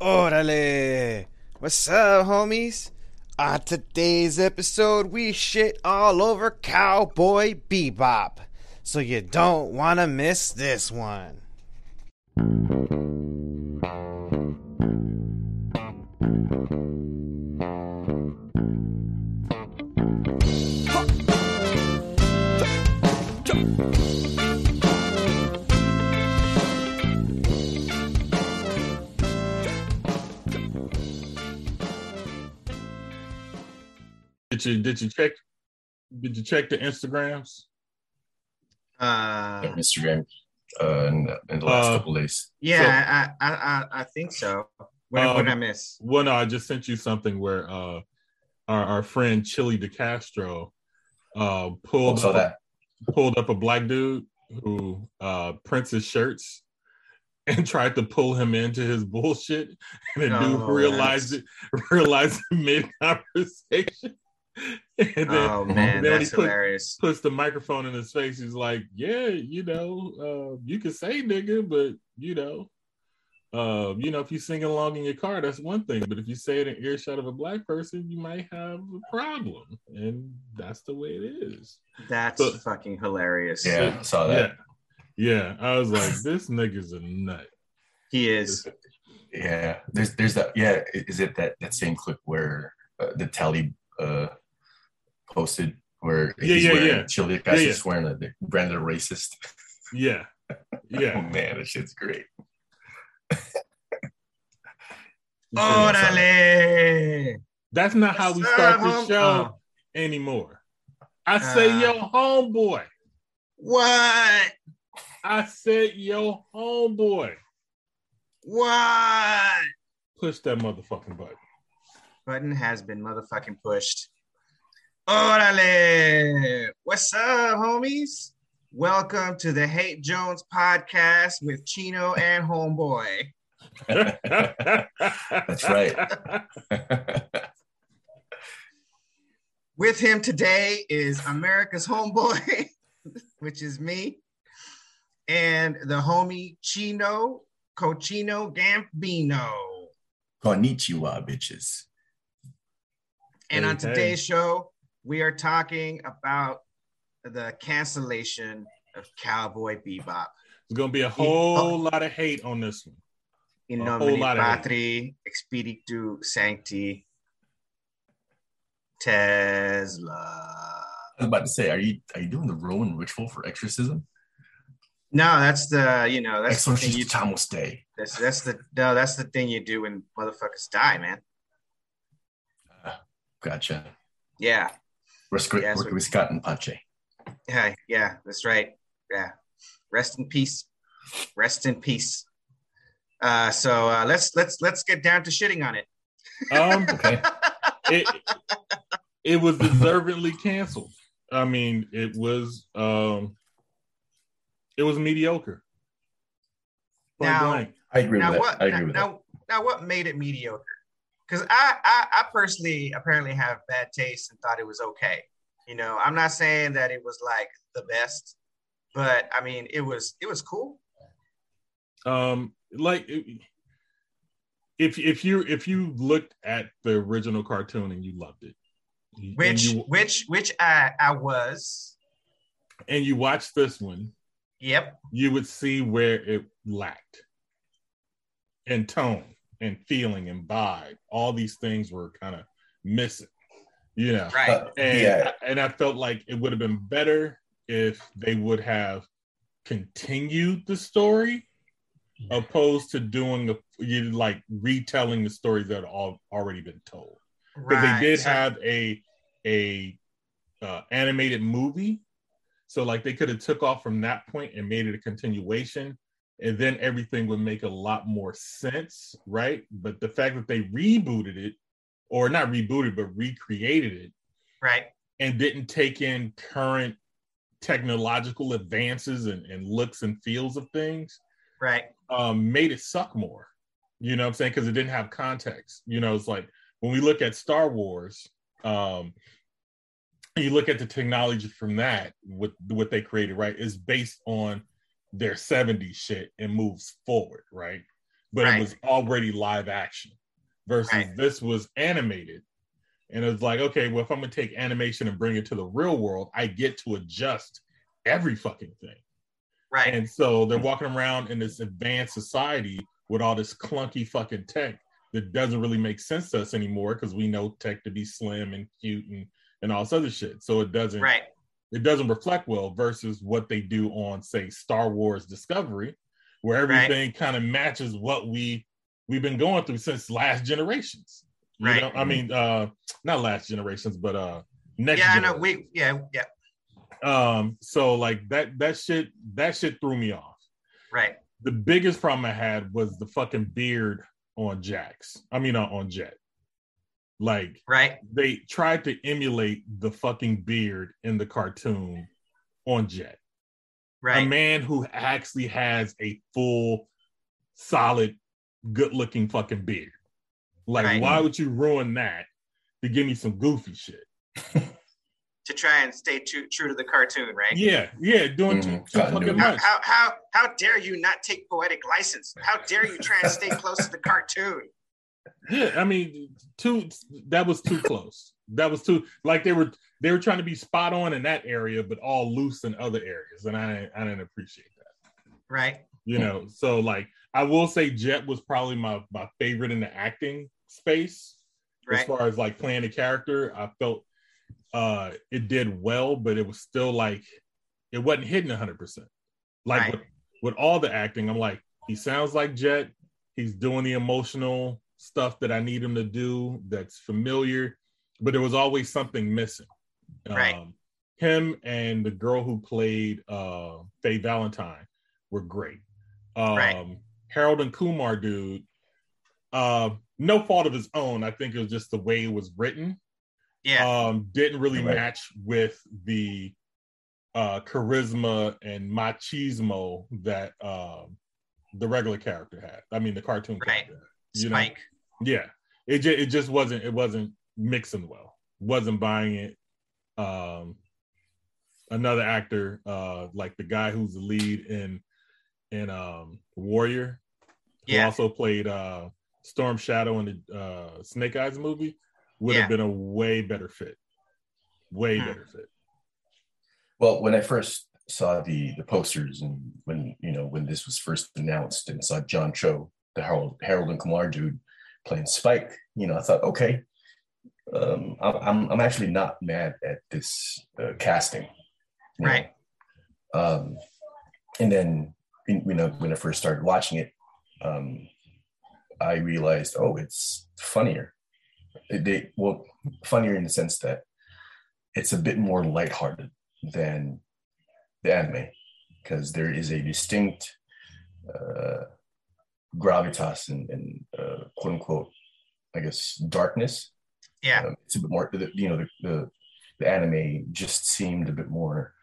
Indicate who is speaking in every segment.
Speaker 1: Orale! What's up, homies? On today's episode, we shit all over Cowboy Bebop. So you don't want to miss this one.
Speaker 2: Did you did you check did you check the Instagrams?
Speaker 3: Uh,
Speaker 4: Instagram uh, in, the, in the last
Speaker 2: Uh,
Speaker 4: couple days.
Speaker 3: yeah, I, I, I, I think so. What, what
Speaker 2: Um,
Speaker 3: did I miss?
Speaker 2: Well, no, I just sent you something where uh our, our friend Chili DeCastro uh pulled up,
Speaker 4: that.
Speaker 2: pulled up a black dude who uh prints his shirts and tried to pull him into his bullshit and the dude
Speaker 3: Oh,
Speaker 2: realized it realized mid conversation and then
Speaker 3: Oh man,
Speaker 2: and then when
Speaker 3: that's
Speaker 2: he put-
Speaker 3: hilarious.
Speaker 2: puts the microphone in his face. He's like, "Yeah, you know, uh, you can say nigga, but you know, uh, you know, if you sing along in your car, that's one thing. But if you say it in earshot of a black person, you might have a problem, and that's the way it is."
Speaker 3: That's
Speaker 2: So-
Speaker 3: fucking hilarious.
Speaker 4: Yeah, I saw that.
Speaker 2: Yeah, yeah. I was like, "This nigga's a nut."
Speaker 3: He is.
Speaker 4: Yeah, there's there's that. Yeah, is it that that same clip where uh, the tally uh posted where
Speaker 2: Yeah,
Speaker 4: he's
Speaker 2: yeah,
Speaker 4: wearing
Speaker 2: yeah.
Speaker 4: Chili guys
Speaker 2: Yeah, yeah.
Speaker 4: is wearing a the branded racist.
Speaker 2: Yeah, Yeah.
Speaker 4: Oh
Speaker 2: yeah.
Speaker 4: man, that shit's great.
Speaker 3: Orale!
Speaker 2: That's not how we start the show anymore. I say,
Speaker 3: Uh.
Speaker 2: yo, homeboy.
Speaker 3: What?
Speaker 2: I said, yo, homeboy.
Speaker 3: What?
Speaker 2: Push that motherfucking button.
Speaker 3: Button has been motherfucking pushed. Orale! What's up, homies? Welcome to the Hate Jones podcast with Chino and Homeboy.
Speaker 4: That's right.
Speaker 3: With him today is America's homeboy, which is me, and the homie Chino Cochino Gambino.
Speaker 4: Konnichiwa, bitches.
Speaker 3: And
Speaker 2: Hey,
Speaker 3: on
Speaker 2: hey.
Speaker 3: today's show, we are talking about the cancellation of Cowboy Bebop.
Speaker 2: There's gonna be a whole lot of hate on this one.
Speaker 3: In
Speaker 2: A whole
Speaker 3: nomine
Speaker 2: lot of hate.
Speaker 3: Patri Expeditu Sancti Tesla.
Speaker 4: I was about to say, are you are you doing the Roman ritual for exorcism?
Speaker 3: No, that's the you know that's the thing you
Speaker 4: Exorcistamos Day.
Speaker 3: that's that's the no that's the thing you do when motherfuckers die, man.
Speaker 4: Ah, gotcha.
Speaker 3: Yeah,
Speaker 4: Rescue
Speaker 3: Yeah, so-
Speaker 4: with Scott and Pache.
Speaker 3: yeah, yeah. That's right. Yeah. Rest in peace. Rest in peace. Uh, so uh, let's let's let's get down to shitting on it.
Speaker 2: Um,
Speaker 4: Okay.
Speaker 2: it it was deservedly canceled. I mean, it was um, it was mediocre. Point
Speaker 3: Now-
Speaker 2: blank.
Speaker 4: I agree
Speaker 3: now
Speaker 4: with that. I agree
Speaker 3: now,
Speaker 4: with that.
Speaker 3: now, now what made it mediocre? Because I, I I personally apparently have bad taste and thought it was okay. You know, I'm not saying that it was like the best, but I mean it was it was cool.
Speaker 2: um like if if you if you looked at the original cartoon and you loved it
Speaker 3: Which
Speaker 2: you,
Speaker 3: which which I I was.
Speaker 2: and you watched this one
Speaker 3: Yep.
Speaker 2: you would see where it lacked in tone and feeling and vibe. All these things were kind of missing you know?
Speaker 3: Right.
Speaker 4: Uh,
Speaker 2: and
Speaker 4: yeah,
Speaker 2: and I felt like it would have been better if they would have continued the story opposed to doing a you like retelling the stories that had all already been told. Because
Speaker 3: right.
Speaker 2: they did have a a uh, animated movie. So like they could have took off from that point and made it a continuation and then everything would make a lot more sense right but the fact that they rebooted it or not rebooted but recreated it
Speaker 3: right.
Speaker 2: and didn't take in current technological advances and, and looks and feels of things
Speaker 3: Right.
Speaker 2: um, made it suck more. You know what I'm saying? Because it didn't have context. You know, it's like when we look at Star Wars, um, you look at the technology from that, what what they created, right, is based on their 70s shit and moves forward, right? but
Speaker 3: Right.
Speaker 2: it was already live action. Versus
Speaker 3: Right.
Speaker 2: this was animated, and it was like, okay, well, if I'm gonna take animation and bring it to the real world, I get to adjust every fucking thing.
Speaker 3: Right.
Speaker 2: And so they're walking around in this advanced society with all this clunky fucking tech that doesn't really make sense to us anymore because we know tech to be slim and cute and, and all this other shit. So it doesn't
Speaker 3: right.
Speaker 2: It doesn't reflect well versus what they do on say Star Wars Discovery, where everything kind of matches what we we've been going through since last generations. You
Speaker 3: Right.
Speaker 2: know, I mean, uh not last generations, but uh next
Speaker 3: Yeah, I know. We yeah, yeah,
Speaker 2: um so like that that shit that shit threw me off
Speaker 3: right.
Speaker 2: the biggest problem i had was the fucking beard on jax i mean uh, on jet like
Speaker 3: Right.
Speaker 2: they tried to emulate the fucking beard in the cartoon on jet
Speaker 3: Right.
Speaker 2: a man who actually has a full solid good looking fucking beard like
Speaker 3: Right.
Speaker 2: why would you ruin that to give me some goofy shit
Speaker 3: To try and stay true true to the cartoon, right?
Speaker 2: yeah yeah doing too,
Speaker 4: Mhm.
Speaker 2: too
Speaker 4: Continuity.
Speaker 2: fucking
Speaker 3: How,
Speaker 2: much
Speaker 3: how how how dare you not take poetic license? How dare you try and stay close to the cartoon?
Speaker 2: Yeah, I mean, too. That was too close. That was too like they were they were trying to be spot on in that area, but all loose in other areas, and I I didn't appreciate that.
Speaker 3: Right.
Speaker 2: You know, so like I will say, Jet was probably my my favorite in the acting space as far as like playing a character. I felt uh it did well, but it was still like it wasn't hitting hundred percent. Like
Speaker 3: Right.
Speaker 2: with, with all the acting, I'm like he sounds like Jet. He's doing the emotional stuff that I need him to do. That's familiar, but there was always something missing.
Speaker 3: Right.
Speaker 2: Um, him and the girl who played uh, Faye Valentine were great. Um,
Speaker 3: Right.
Speaker 2: Harold and Kumar, dude, uh, no fault of his own. I think it was just the way it was written.
Speaker 3: Yeah.
Speaker 2: Um, didn't really
Speaker 4: Right.
Speaker 2: match with the uh, charisma and machismo that um, the regular character had. I mean, the cartoon
Speaker 3: Right.
Speaker 2: character. had, you know?
Speaker 3: Spike.
Speaker 2: Yeah, it just it just wasn't it wasn't mixing well. Wasn't buying it. Um, another actor, uh, like the guy who's the lead in in um Warrior, who
Speaker 3: Yeah.
Speaker 2: also played uh Storm Shadow in the uh, Snake Eyes movie, would
Speaker 3: Yeah.
Speaker 2: have been a way better fit. Way
Speaker 3: Hmm.
Speaker 2: better fit.
Speaker 4: Well, when I first saw the the posters and when you know when this was first announced and saw John Cho, the Harold Harold and Kumar dude playing Spike, you know, I thought, okay, um, I'm I'm- I'm actually not mad at this uh, casting, know.
Speaker 3: Right.
Speaker 4: Um, and then you know when I first started watching it, um, I realized, oh, it's funnier. They well, funnier in the sense that it's a bit more lighthearted than the anime because there is a distinct uh, gravitas and, and uh, quote unquote, I guess, darkness.
Speaker 3: Yeah.
Speaker 4: Um, it's a bit more, the- you know, the, the, the anime just seemed a bit more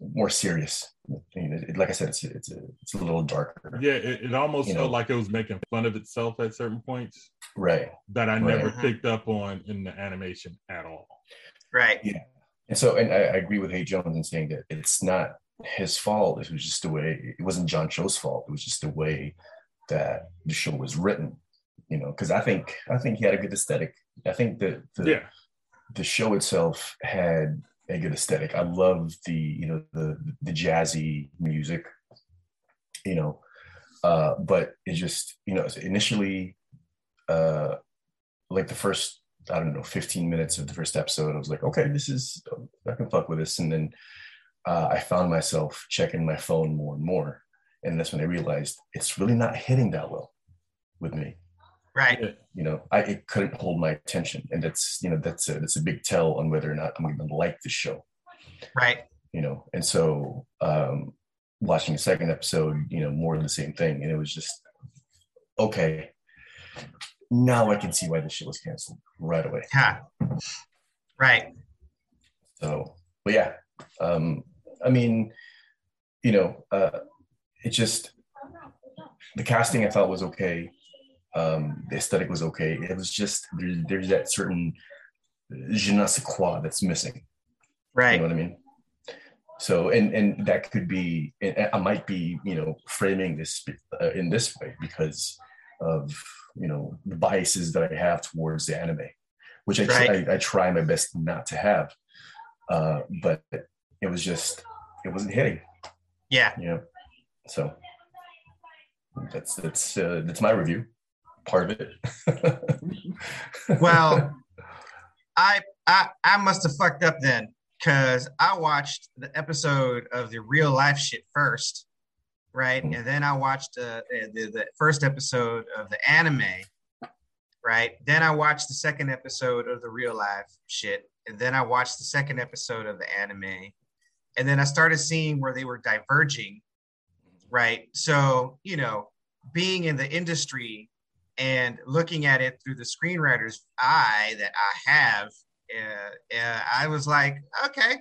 Speaker 4: more serious. You know, it- like I said, it's a, it's a, it's a little darker.
Speaker 2: Yeah, it, it almost felt
Speaker 4: know.
Speaker 2: like it was making fun of itself at certain points
Speaker 4: Right.
Speaker 2: that I
Speaker 4: Right.
Speaker 2: never
Speaker 3: Mhm.
Speaker 2: picked up on in the animation at all.
Speaker 3: Right. Yeah.
Speaker 4: And so, and I, I agree with Hate Jones in saying that it's not his fault. It was just the way, it wasn't John Cho's fault. It was just the way that the show was written, you know, because I think, I think he had a good aesthetic. I think that the,
Speaker 2: Yeah.
Speaker 4: the show itself had a good aesthetic. I love the, you know, the, the jazzy music, you know, uh, but it just, you know, initially, uh, like the first I don't know, 15 minutes of the first episode, I was like, okay, this is, I can fuck with this. And then uh, I found myself checking my phone more and more. And that's when I realized it's really not hitting that well with me.
Speaker 3: Right.
Speaker 2: Yeah.
Speaker 4: You know, I it couldn't hold my attention. And that's, you know, that's a, that's a big tell on whether or not I'm going to like the show,
Speaker 3: Right.
Speaker 4: you know? And so um, watching the second episode, you know, more of the same thing. And it was just, okay, now I can see why this shit was canceled right away.
Speaker 3: Huh. Right.
Speaker 4: So, but yeah, um, I mean, you know, uh, it just the casting I thought was okay. Um, the aesthetic was okay. It was just there, there's that certain je ne sais quoi that's missing.
Speaker 3: Right.
Speaker 4: You know what I mean? So, and and that could be, and I might be, you know, framing this uh, in this way because of you know the biases that I have towards the anime, which I
Speaker 3: Right.
Speaker 4: try, I try my best not to have. Uh, but it was just it wasn't hitting,
Speaker 3: Yeah.
Speaker 4: Yeah. So that's that's uh, that's my review, part of it.
Speaker 3: Well, I I I must have fucked up then because I watched the episode of the real life shit first, right?
Speaker 4: Mhm.
Speaker 3: And then I watched uh, the the first episode of the anime, right? Then I watched the second episode of the real life shit, and then I watched the second episode of the anime, and then I started seeing where they were diverging, right? So you know, being in the industry and looking at it through the screenwriter's eye that I have, uh, uh, I was like, okay.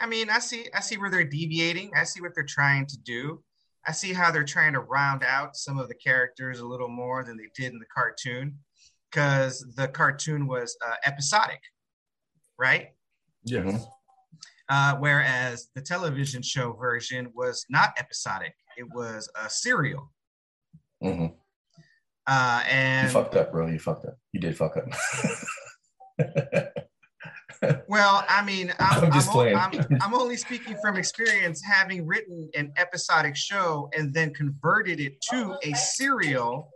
Speaker 3: I mean, I see, I see where they're deviating. I see what they're trying to do. I see how they're trying to round out some of the characters a little more than they did in the cartoon, because the cartoon was uh, episodic, right?
Speaker 2: Yes.
Speaker 3: Uh, whereas the television show version was not episodic; it was a serial.
Speaker 4: Mhm.
Speaker 3: Uh, and You
Speaker 4: fucked up, bro. You fucked up. You did fuck up.
Speaker 3: Well, I mean, I'm,
Speaker 4: I'm just
Speaker 3: I'm,
Speaker 4: playing.
Speaker 3: I'm, I'm only speaking from experience, having written an episodic show and then converted it to a serial.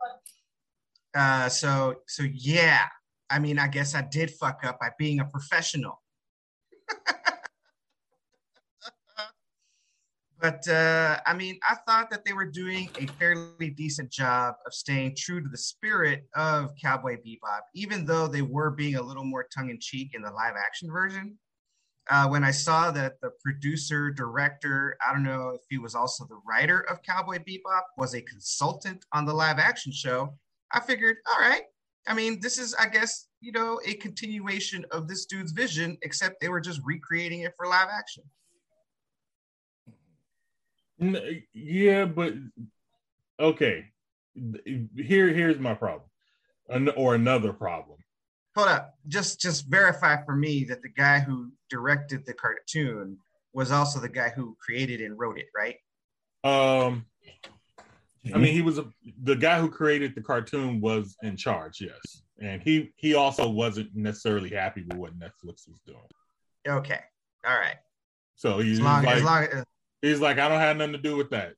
Speaker 3: Uh, so, so yeah, I mean, I guess I did fuck up by being a professional. but uh, I mean, I thought that they were doing a fairly decent job of staying true to the spirit of Cowboy Bebop, even though they were being a little more tongue in cheek in the live action version. Uh, when I saw that the producer, director, I don't know if he was also the writer of Cowboy Bebop, was a consultant on the live action show, I figured, all right. I mean, this is, I guess, you know, a continuation of this dude's vision, except they were just recreating it for live action.
Speaker 2: N- Yeah, but okay. Here, here's my problem, An- or another problem.
Speaker 3: hold up. Just just verify for me that the guy who directed the cartoon was also the guy who created and wrote it right?
Speaker 2: Um, I mean, he was a, the guy who created the cartoon was in charge, yes, and he he also wasn't necessarily happy with what Netflix was doing.
Speaker 3: okay. All right.
Speaker 2: So he's
Speaker 3: as long
Speaker 2: like,
Speaker 3: as long as
Speaker 2: he's like, I don't have nothing to do with that.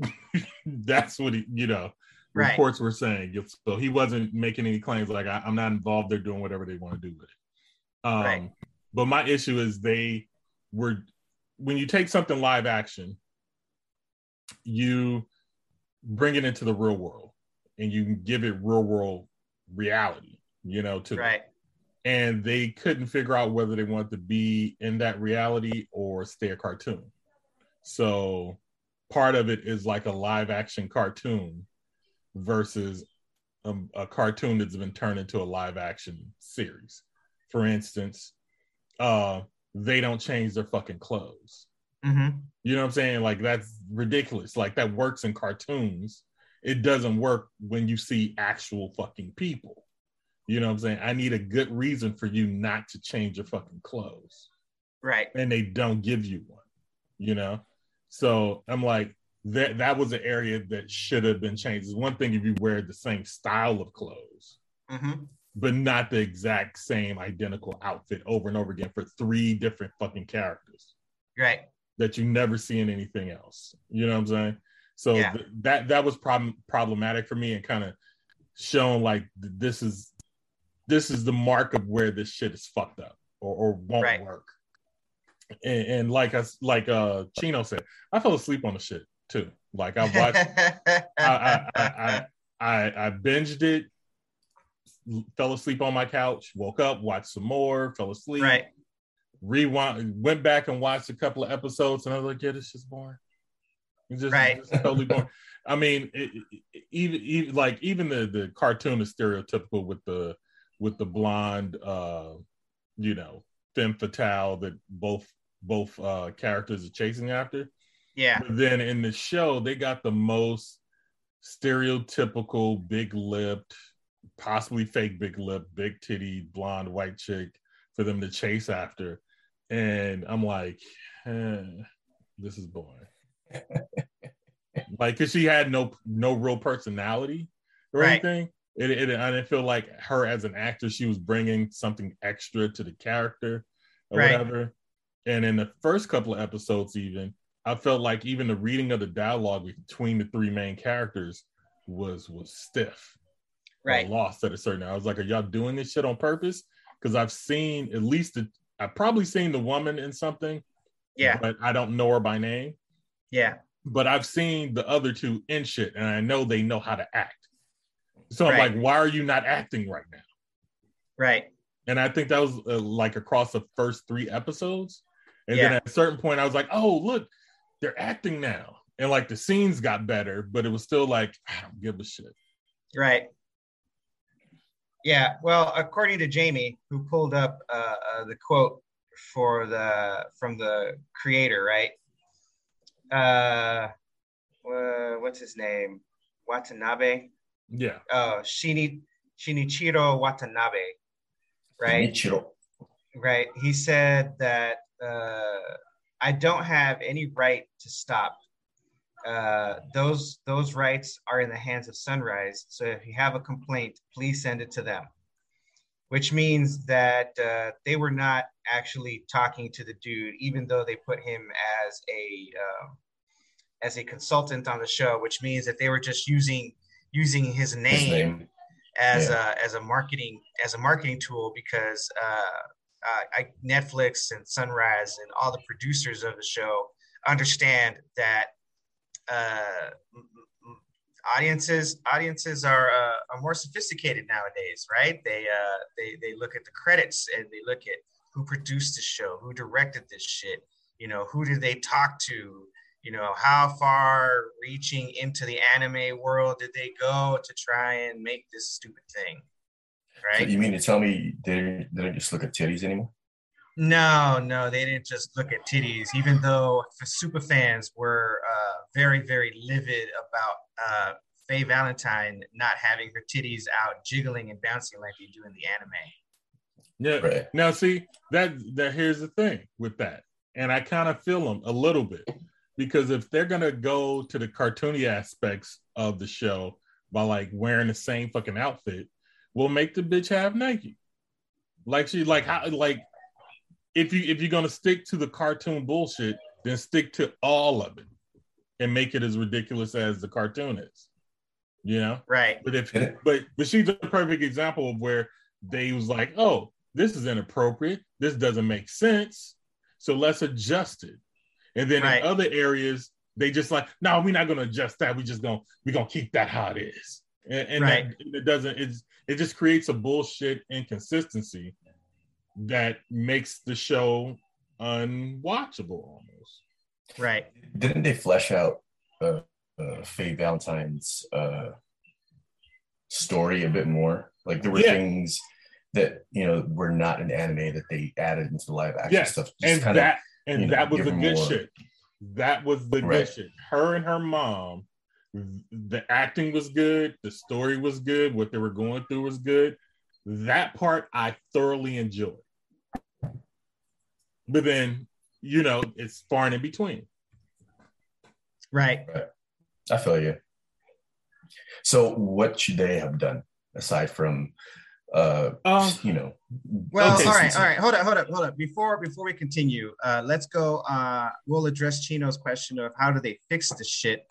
Speaker 2: That's what he, you know,
Speaker 3: Right.
Speaker 2: reports were saying. So he wasn't making any claims like I, I'm not involved. They're doing whatever they want to do with it. Um,
Speaker 3: Right.
Speaker 2: But my issue is they were when you take something live action, you bring it into the real world and you give it real world reality. You know, to
Speaker 3: right
Speaker 2: and they couldn't figure out whether they wanted to be in that reality or stay a cartoon. So part of it is like a live action cartoon versus a, a cartoon that's been turned into a live action series. For instance, uh, they don't change their fucking clothes.
Speaker 3: hmm
Speaker 2: You know what I'm saying? Like that's ridiculous. Like that works in cartoons. It doesn't work when you see actual fucking people. You know what I'm saying? I need a good reason for you not to change your fucking clothes.
Speaker 3: right
Speaker 2: And they don't give you one, you know? So I'm like, that that was an area that should have been changed. It's one thing if you wear the same style of clothes,
Speaker 3: hmm
Speaker 2: but not the exact same identical outfit over and over again for three different fucking characters
Speaker 3: right
Speaker 2: that you never see in anything else. You know what I'm saying? So
Speaker 3: Yeah.
Speaker 2: th- that that was problem problematic for me and kind of showing like th- this is this is the mark of where this shit is fucked up or, or won't
Speaker 3: Right.
Speaker 2: work. And, and like us, like uh Chino said, I fell asleep on the shit too. Like I watched, I, I, I, I, I, I binged it, fell asleep on my couch, woke up, watched some more, fell asleep,
Speaker 3: right
Speaker 2: rewind, went back and watched a couple of episodes, and I was like, yeah, this is boring. It's just,
Speaker 3: Right.
Speaker 2: it's totally boring. I mean, it, it- even, even like even the the cartoon is stereotypical with the with the blonde, uh, you know, femme fatale that both both uh characters are chasing after.
Speaker 3: yeah
Speaker 2: But then in the show, they got the most stereotypical big lipped, possibly fake big lip, big titty, blonde white chick for them to chase after. And I'm like, eh, this is boring. like, cause she had no no real personality or
Speaker 3: Right.
Speaker 2: anything. It, it, I didn't feel like her as an actor, she was bringing something extra to the character or
Speaker 3: Right.
Speaker 2: whatever. And in the first couple of episodes, even I felt like even the reading of the dialogue between the three main characters was was stiff
Speaker 3: Right.
Speaker 2: lost at a certain. I was like, are y'all doing this shit on purpose? Because I've seen at least the, I've probably seen the woman in something,
Speaker 3: Yeah.
Speaker 2: but I don't know her by name.
Speaker 3: Yeah.
Speaker 2: But I've seen the other two in shit, and I know they know how to act. So I'm
Speaker 3: Right.
Speaker 2: like, why are you not acting right now?
Speaker 3: Right.
Speaker 2: And I think that was uh, like across the first three episodes. And
Speaker 3: Yeah.
Speaker 2: then at a certain point, I was like, oh, look, they're acting now. And like the scenes got better, but it was still like, I don't give a shit.
Speaker 3: Right. Yeah. Well, according to Jamie, who pulled up uh, uh, the quote for the from the creator, right? Uh, uh, what's his name? Watanabe.
Speaker 2: Yeah.
Speaker 3: Oh, Shini Shinichiro Watanabe. Right.
Speaker 4: Michiro.
Speaker 3: Right. He said that uh, I don't have any right to stop. Uh, those those rights are in the hands of Sunrise. So if you have a complaint, please send it to them. Which means that uh, they were not actually talking to the dude, even though they put him as a um, as a consultant on the show. Which means that they were just using using his name,
Speaker 4: His name.
Speaker 3: as
Speaker 4: Yeah.
Speaker 3: a as a marketing as a marketing tool because uh, I, Netflix and Sunrise and all the producers of the show understand that uh, audiences audiences are uh, are more sophisticated nowadays, right? They uh, they they look at the credits and they look at who produced the show, who directed this shit, you know, who did they talk to, you know, how far reaching into the anime world did they go to try and make this stupid thing,
Speaker 4: So you mean to tell me they didn't, they didn't just look at titties anymore?
Speaker 3: No, no, they didn't just look at titties, even though f- super fans were uh, very, very livid about uh, Faye Valentine not having her titties out jiggling and bouncing like they do in the anime.
Speaker 2: Yeah.
Speaker 4: Right.
Speaker 2: Now, see that that here's the thing with that, and I kind of feel them a little bit because if they're gonna go to the cartoony aspects of the show by like wearing the same fucking outfit, we'll make the bitch half naked. Like she like how like if you if you're gonna stick to the cartoon bullshit, then stick to all of it and make it as ridiculous as the cartoon is. You know?
Speaker 3: Right,
Speaker 2: But if but but she's a perfect example of where they was like, oh, this is inappropriate. This doesn't make sense. So let's adjust it. And then
Speaker 3: Right.
Speaker 2: in other areas, they just like, no, we're not gonna adjust that. We just gonna we're gonna keep that how it is. And, and
Speaker 3: Right.
Speaker 2: that, it doesn't it's it just creates a bullshit inconsistency that makes the show unwatchable almost.
Speaker 3: right,
Speaker 4: Didn't they flesh out uh, uh, Faye Valentine's uh, story a bit more? Like there were
Speaker 2: Yeah.
Speaker 4: things that you know were not in anime that they added into the live action
Speaker 2: Yes,
Speaker 4: stuff. Just
Speaker 2: and
Speaker 4: kinda-
Speaker 2: that and
Speaker 4: you know,
Speaker 2: that was
Speaker 4: give
Speaker 2: the good
Speaker 4: more-
Speaker 2: shit. That was the
Speaker 4: Right.
Speaker 2: good shit. Her and her mom, the acting was good, the story was good, what they were going through was good. That part I thoroughly enjoyed. But then, you know, it's far and in between.
Speaker 3: right.
Speaker 4: I feel you. So what should they have done aside from uh
Speaker 2: Um,
Speaker 4: you know
Speaker 3: Well,
Speaker 2: Okay.
Speaker 3: all right, all right. Hold up, hold up, hold up. Before before we continue, uh, let's go. Uh, we'll address Chino's question of how do they fix this shit.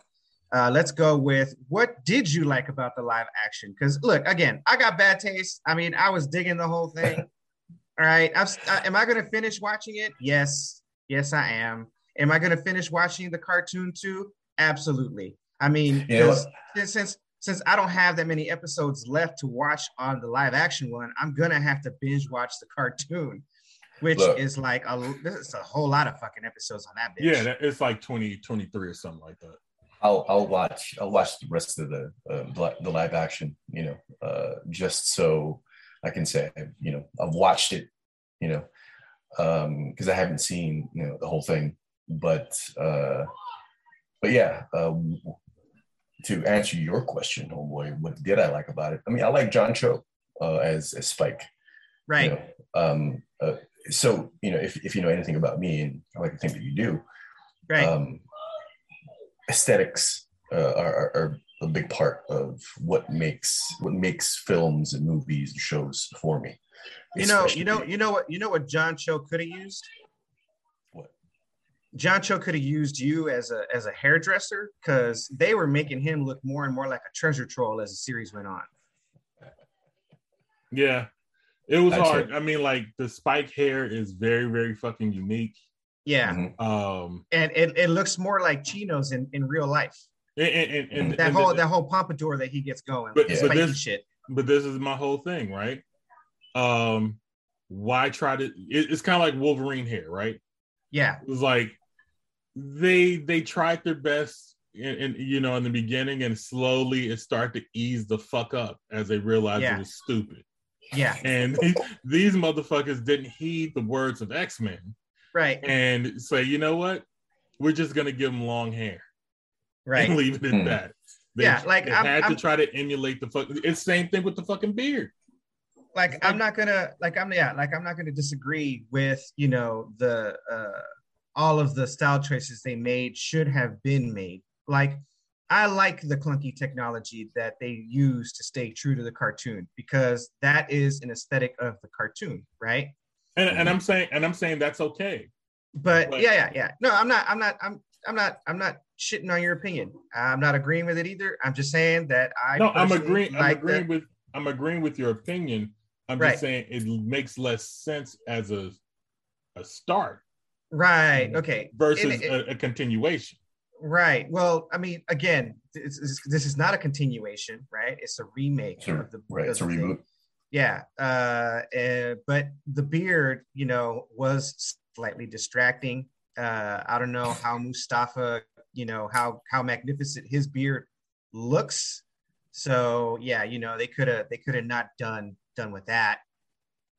Speaker 3: Uh, let's go with what did you like about the live action? Because look, again, I got bad taste. I mean, I was digging the whole thing. all right, I'm, uh, am I gonna finish watching it? Yes, yes, I am. Am I gonna finish watching the cartoon too? Absolutely. I mean, 'cause since since since I don't have that many episodes left to watch on the live action one, I'm gonna have to binge watch the cartoon, which
Speaker 4: Look.
Speaker 3: is like a this is a whole lot of fucking episodes on that bitch.
Speaker 2: Yeah, it's like 20, 23 or something like that.
Speaker 4: I'll I'll watch I'll watch the rest of the uh, the- live action, you know, uh, just so I can say you know I've watched it, you know, because I haven't seen you know the whole thing, but uh, but yeah, um, to answer your question, homeboy, what did I like about it? I mean, I like John Cho uh, as as Spike,
Speaker 3: right.
Speaker 4: you know, um, uh, so you know if if you know anything about me, and I like to think that you do,
Speaker 3: Right.
Speaker 4: um, aesthetics uh, are, are, are a big part of what makes what makes films and movies and shows for me.
Speaker 3: you know, you know, you know what, you know what John Cho could have used.
Speaker 4: What?
Speaker 3: John Cho could have used you as a as a hairdresser because they were making him look more and more like a treasure troll as the series went on.
Speaker 2: Yeah, it was
Speaker 4: I'd
Speaker 2: hard.
Speaker 4: say-
Speaker 2: I mean, like the spike hair is very, very fucking unique.
Speaker 3: Yeah,
Speaker 4: Mhm.
Speaker 2: Um,
Speaker 3: and it, it looks more like chinos in, in real life.
Speaker 2: and, and, and,
Speaker 3: That
Speaker 2: and
Speaker 3: whole
Speaker 2: the-
Speaker 3: that whole pompadour that he gets going,
Speaker 2: But-
Speaker 3: with
Speaker 2: but this-
Speaker 3: shit.
Speaker 2: but this is my whole thing, right? Um, why try to? It, it's kind of like Wolverine hair, right?
Speaker 3: Yeah,
Speaker 2: It was like they they tried their best, and you know, in the beginning, and slowly it started to ease the fuck up as they realized
Speaker 3: Yeah.
Speaker 2: it was stupid.
Speaker 3: yeah,
Speaker 2: And these motherfuckers didn't heed the words of X Men
Speaker 3: right,
Speaker 2: and say, you know what, we're just gonna give them long hair
Speaker 3: right.
Speaker 2: and leave it at
Speaker 4: Hmm.
Speaker 2: that. They,
Speaker 3: Yeah, like, I'm-
Speaker 2: had
Speaker 3: I'm-
Speaker 2: to try to emulate the fuck. It's same thing with the fucking beard.
Speaker 3: like I'm not gonna like I'm yeah like I'm not gonna disagree with you know the uh all of the style choices they made should have been made. Like I like the clunky technology that they use to stay true to the cartoon because that is an aesthetic of the cartoon, right?
Speaker 2: And,
Speaker 3: Mm-hmm.
Speaker 2: and I'm saying, and I'm saying that's okay.
Speaker 3: But
Speaker 2: But-
Speaker 3: yeah, yeah, yeah. No, I'm not. I'm not. I'm. I'm not. I'm not shitting on your opinion. I'm not agreeing with it either. I'm just saying that I.
Speaker 2: no, I'm
Speaker 3: personally
Speaker 2: agreeing. I'm agreeing
Speaker 3: that-
Speaker 2: with. I'm agreeing with your opinion. I'm
Speaker 3: Right.
Speaker 2: just saying it makes less sense as a a start
Speaker 3: Right. Okay.
Speaker 2: versus
Speaker 3: And it-
Speaker 2: a, a continuation.
Speaker 3: Right. Well, I mean, again, this is, this is not a continuation, right? It's a remake
Speaker 4: It's a-
Speaker 3: of the
Speaker 4: right,
Speaker 3: of
Speaker 4: it's a
Speaker 3: the thing.
Speaker 4: reboot.
Speaker 3: Yeah. Uh, uh, but the beard, you know, was slightly distracting. Uh, I don't know how Mustafa, you know, how how magnificent his beard looks. So yeah, you know, they could have they could have not done done with that,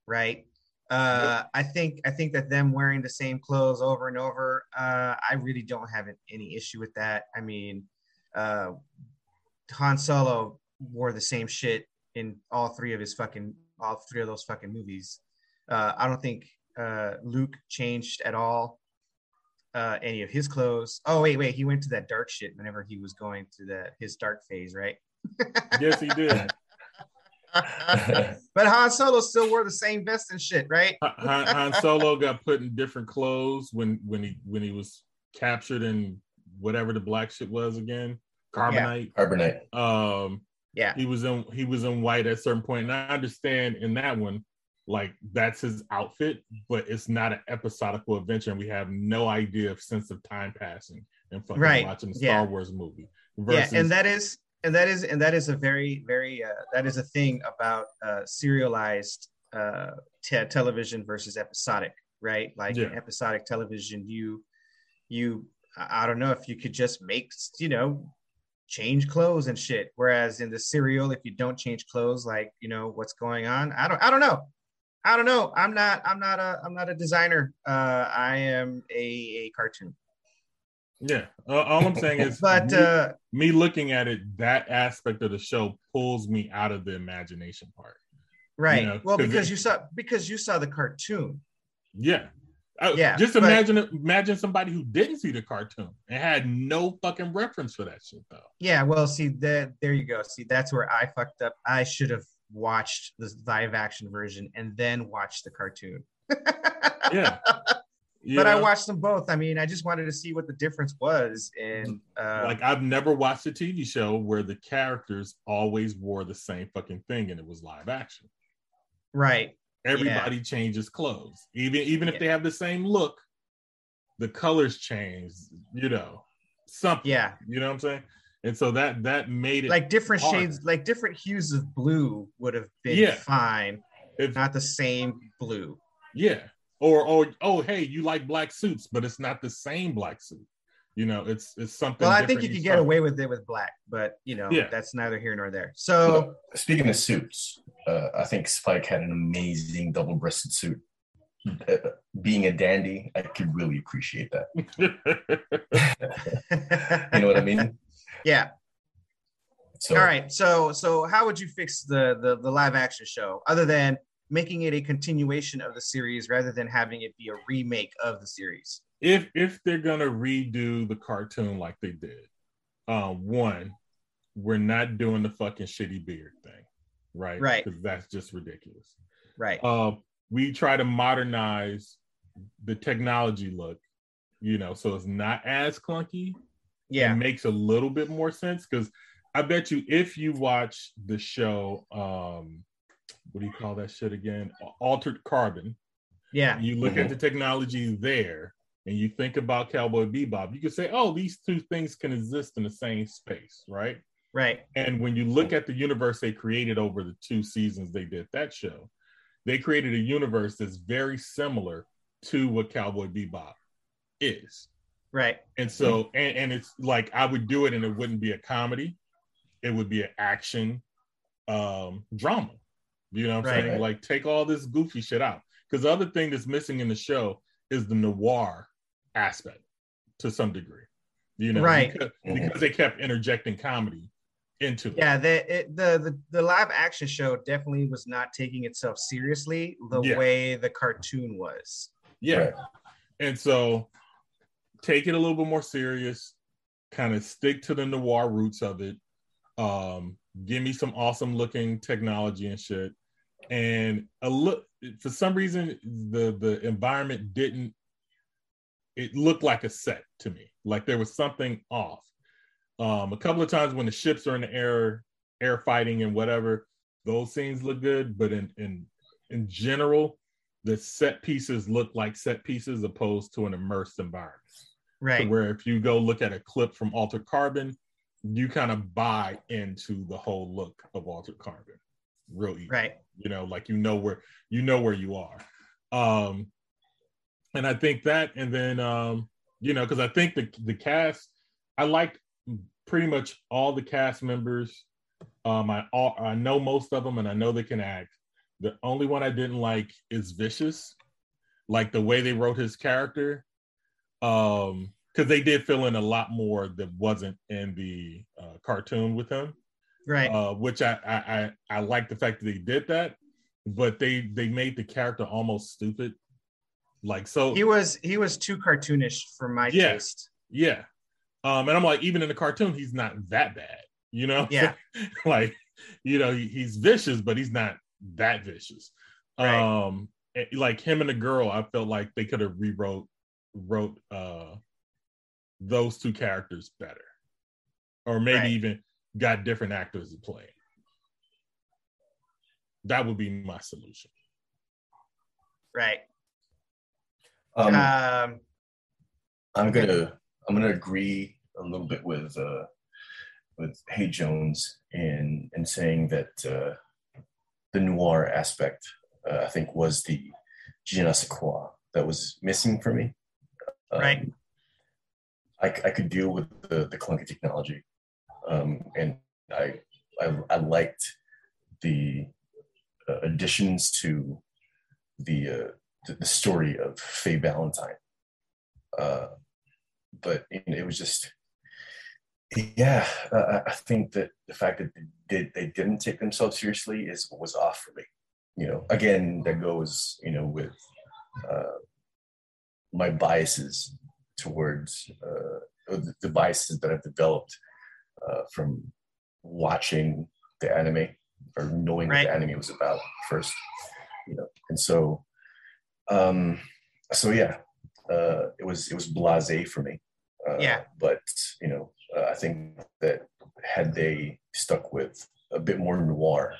Speaker 3: right? Uh, I think I think that them wearing the same clothes over and over, uh, I really don't have any issue with that. I mean, uh, Han Solo wore the same shit in all three of his fucking all three of those fucking movies. Uh, I don't think uh, Luke changed at all uh, any of his clothes. Oh wait, wait, he went to that dark shit whenever he was going through that his dark phase, right?
Speaker 2: Yes, he did.
Speaker 3: but Han Solo still wore the same vest and shit, right?
Speaker 2: Han, Han Solo got put in different clothes when when he when he was captured in whatever the black shit was again, carbonite.
Speaker 4: Carbonite.
Speaker 2: Um,
Speaker 3: Yeah,
Speaker 2: he was in he was in white at a certain point, and I understand in that one, like that's his outfit, but it's not an episodical adventure, and we have no idea of sense of time passing and fucking
Speaker 3: Right,
Speaker 2: watching
Speaker 3: yeah.
Speaker 2: Star Wars movie.
Speaker 3: yeah, and that is and that is and that is a very very uh, that is a thing about uh, serialized uh, te- television versus episodic, right? Like in
Speaker 2: Yeah.
Speaker 3: episodic television, you you I don't know if you could just make you know change clothes and shit. Whereas in the serial, if you don't change clothes, like you know what's going on, I don't I don't know. I don't know. I'm not. I'm not a. I'm not a designer. Uh, I am a, a cartoon.
Speaker 2: yeah, uh, all I'm saying is,
Speaker 3: But
Speaker 2: me,
Speaker 3: uh,
Speaker 2: me looking at it, that aspect of the show pulls me out of the imagination part.
Speaker 3: right.
Speaker 2: know,
Speaker 3: well,
Speaker 2: 'cause
Speaker 3: because
Speaker 2: it-
Speaker 3: you saw because you saw the cartoon.
Speaker 2: Yeah.
Speaker 3: Yeah,
Speaker 2: just
Speaker 3: but-
Speaker 2: imagine imagine somebody who didn't see the cartoon and had no fucking reference for that shit though.
Speaker 3: Yeah. Well, see that there you go. See that's where I fucked up. I should have watched the live action version and then watched the cartoon.
Speaker 2: Yeah. You
Speaker 3: but I watched them both. I mean, I just wanted to see what the difference was. And uh,
Speaker 2: like I've never watched a TV show where the characters always wore the same fucking thing and it was live action.
Speaker 3: right.
Speaker 2: Everybody changes clothes. Even even if they have the same look, the colors change, you know. Something.
Speaker 3: Yeah.
Speaker 2: You know what I'm saying? And so that that made it
Speaker 3: Like different
Speaker 2: hard.
Speaker 3: shades, like different hues of blue would have been
Speaker 2: Yeah.
Speaker 3: fine.
Speaker 2: if,
Speaker 3: Not the same blue.
Speaker 2: Yeah. Or or oh hey, you like black suits, but it's not the same black suit. You know, it's it's something.
Speaker 3: Well, I think you could get
Speaker 2: time.
Speaker 3: away with it with black, but you know,
Speaker 2: Yeah.
Speaker 3: that's neither here nor there. So
Speaker 4: Speaking of suits, uh, I think Spike had an amazing double-breasted suit. Uh, being a dandy, I could really appreciate that. You know what I mean?
Speaker 3: yeah.
Speaker 4: So
Speaker 3: All right. So so how would you fix the the, the live action show other than making it a continuation of the series rather than having it be a remake of the series.
Speaker 2: If if they're gonna redo the cartoon like they did, um, one, we're not doing the fucking shitty beard thing, right?
Speaker 3: Right.
Speaker 2: Because that's just ridiculous.
Speaker 3: Right.
Speaker 2: Uh, we try to modernize the technology look, you know, so it's not as clunky.
Speaker 3: yeah.
Speaker 2: It makes a little bit more sense because I bet you if you watch the show, um, what do you call that shit again? Altered Carbon.
Speaker 3: Yeah.
Speaker 2: You look
Speaker 4: Mhm.
Speaker 2: at the technology there and you think about Cowboy Bebop, you could say, oh, these two things can exist in the same space, right?
Speaker 3: Right.
Speaker 2: And when you look at the universe they created over the two seasons they did that show, they created a universe that's very similar to what Cowboy Bebop is.
Speaker 3: Right.
Speaker 2: And so, and, and it's like I would do it and it wouldn't be a comedy, it would be an action um drama. You know what I'm
Speaker 3: Right.
Speaker 2: saying? Like take all this goofy shit out. Because the other thing that's missing in the show is the noir aspect to some degree. You know,
Speaker 3: Right.
Speaker 2: because, because they kept interjecting comedy into it.
Speaker 3: Yeah. The, it, the the the live action show definitely was not taking itself seriously the
Speaker 2: Yeah.
Speaker 3: way the cartoon was.
Speaker 2: Yeah.
Speaker 4: Right.
Speaker 2: And so take it a little bit more serious, kind of stick to the noir roots of it. Um, give me some awesome looking technology and shit. And a look for some reason the the environment didn't it looked like a set to me. Like there was something off. Um, a couple of times when the ships are in the air, air fighting and whatever, those scenes look good, but in in in general, the set pieces look like set pieces opposed to an immersed environment.
Speaker 3: Right.
Speaker 2: Where if you go look at a clip from Altered Carbon, you kind of buy into the whole look of Altered Carbon, real easy.
Speaker 3: Right.
Speaker 2: You know, like you know where you know where you are. Um, and I think that, and then um, you know, because I think the the cast, I liked pretty much all the cast members. Um, I all, I know most of them, and I know they can act. The only one I didn't like is Vicious, like the way they wrote his character, um, because they did fill in a lot more that wasn't in the uh, cartoon with him
Speaker 3: Right.
Speaker 2: uh, which I, I I I like the fact that they did that, but they they made the character almost stupid. Like so,
Speaker 3: he was he was too cartoonish for my
Speaker 2: Yeah.
Speaker 3: taste.
Speaker 2: yeah. Um, and I'm like, even in the cartoon, he's not that bad, you know?
Speaker 3: Yeah.
Speaker 2: like, you know, he- he's vicious, but he's not that vicious.
Speaker 3: Right.
Speaker 2: Um, like him and the girl, I felt like they could have rewrote wrote uh those two characters better, or maybe
Speaker 3: Right.
Speaker 2: even got different actors to play. That would be my solution.
Speaker 3: Right.
Speaker 4: Um,
Speaker 3: Um,
Speaker 4: I'm gonna I'm gonna agree a little bit with uh, with Hate Jones in in saying that uh, the noir aspect uh, I think was the je ne sais quoi that was missing for me. Um,
Speaker 3: Right.
Speaker 4: I, I could deal with the, the clunky technology, um, and I, I I liked the uh, additions to the, uh, the the story of Faye Valentine. Uh, but it was just, yeah. I- I think that the fact that they did they didn't take themselves seriously is what was off for me. You know, again, that goes you know with uh, my biases towards uh, the, biases that I've developed uh, from watching the anime or knowing
Speaker 3: Right.
Speaker 4: what the anime was about first, you know, and so, um, so yeah, uh, it was it was blasé for me. Uh,
Speaker 3: Yeah.
Speaker 4: but you know, uh, I think that had they stuck with a bit more noir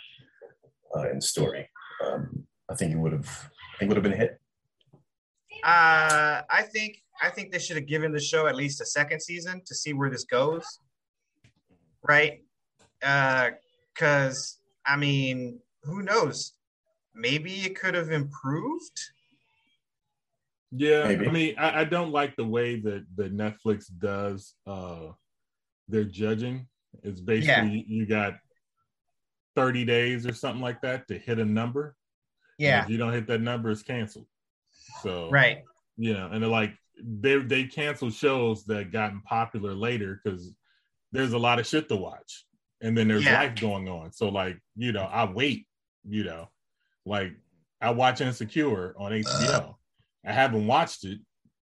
Speaker 4: uh, in the story, um, I think it would have I think it would have been a hit.
Speaker 3: uh, I think I think they should have given the show at least a second season to see where this goes. Right? Because I mean, who knows? Maybe it could have improved.
Speaker 2: Yeah,
Speaker 4: Maybe.
Speaker 2: I mean, I, I don't like the way that that Netflix does uh their judging. It's basically you got 30 days or something like that to hit a number. And If you don't hit that number, it's canceled. So
Speaker 3: Right.
Speaker 2: you know, and they're like they they cancel shows that gotten popular later because there's a lot of shit to watch, and then there's
Speaker 3: Yeah.
Speaker 2: life going on. So like you know, I wait. You know, like I watch Insecure on HBO. I haven't watched it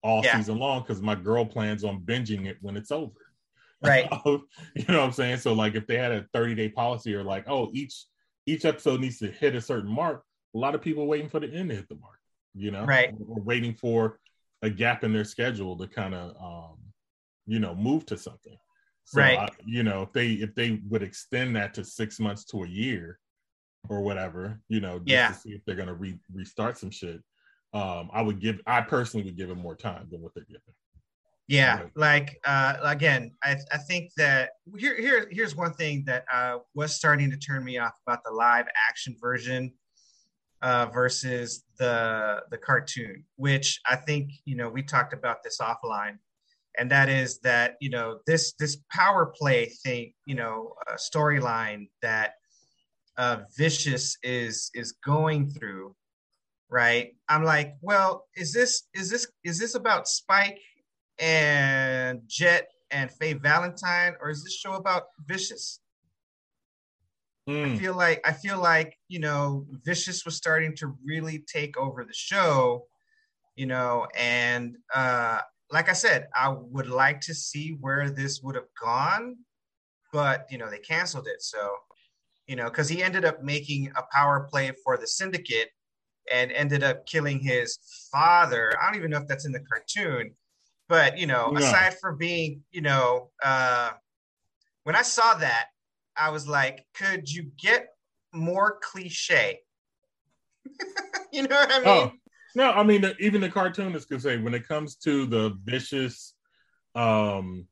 Speaker 2: all
Speaker 3: Yeah.
Speaker 2: season long because my girl plans on binging it when it's over.
Speaker 3: Right.
Speaker 2: you know what I'm saying? So like if they had a 30 day policy or like, oh, each each episode needs to hit a certain mark, a lot of people waiting for the end to hit the mark, you know?
Speaker 3: Right.
Speaker 2: Or waiting for a gap in their schedule to kind of um, you know, move to something. So
Speaker 3: Right.
Speaker 2: I- you know, if they if they would extend that to six months to a year or whatever, you know, just
Speaker 3: Yeah.
Speaker 2: to see if they're gonna re- restart some shit. Um, I would give I personally would give it more time than what they're giving.
Speaker 3: Yeah, like uh, again, I, I think that here here here's one thing that uh, was starting to turn me off about the live action version uh, versus the the cartoon, which I think you know we talked about this offline, and that is that you know this this power play thing, you know, uh, storyline that uh, Vicious is is going through, right? I'm like, well, is this is this is this about Spike and Jet and Faye Valentine, or is this show about Vicious? I
Speaker 2: Mm,
Speaker 3: feel like I feel like you know Vicious was starting to really take over the show, you know, and uh, like I said, I would like to see where this would have gone, but you know they canceled it. So, you know, because he ended up making a power play for the Syndicate and ended up killing his father. I don't even know if that's in the cartoon, but you know,
Speaker 2: No.
Speaker 3: aside from being, you know, uh, when I saw that, I was like, could you get more cliche? you know what I mean?
Speaker 2: Oh, no, I mean even the cartoonists could say when it comes to the vicious, um,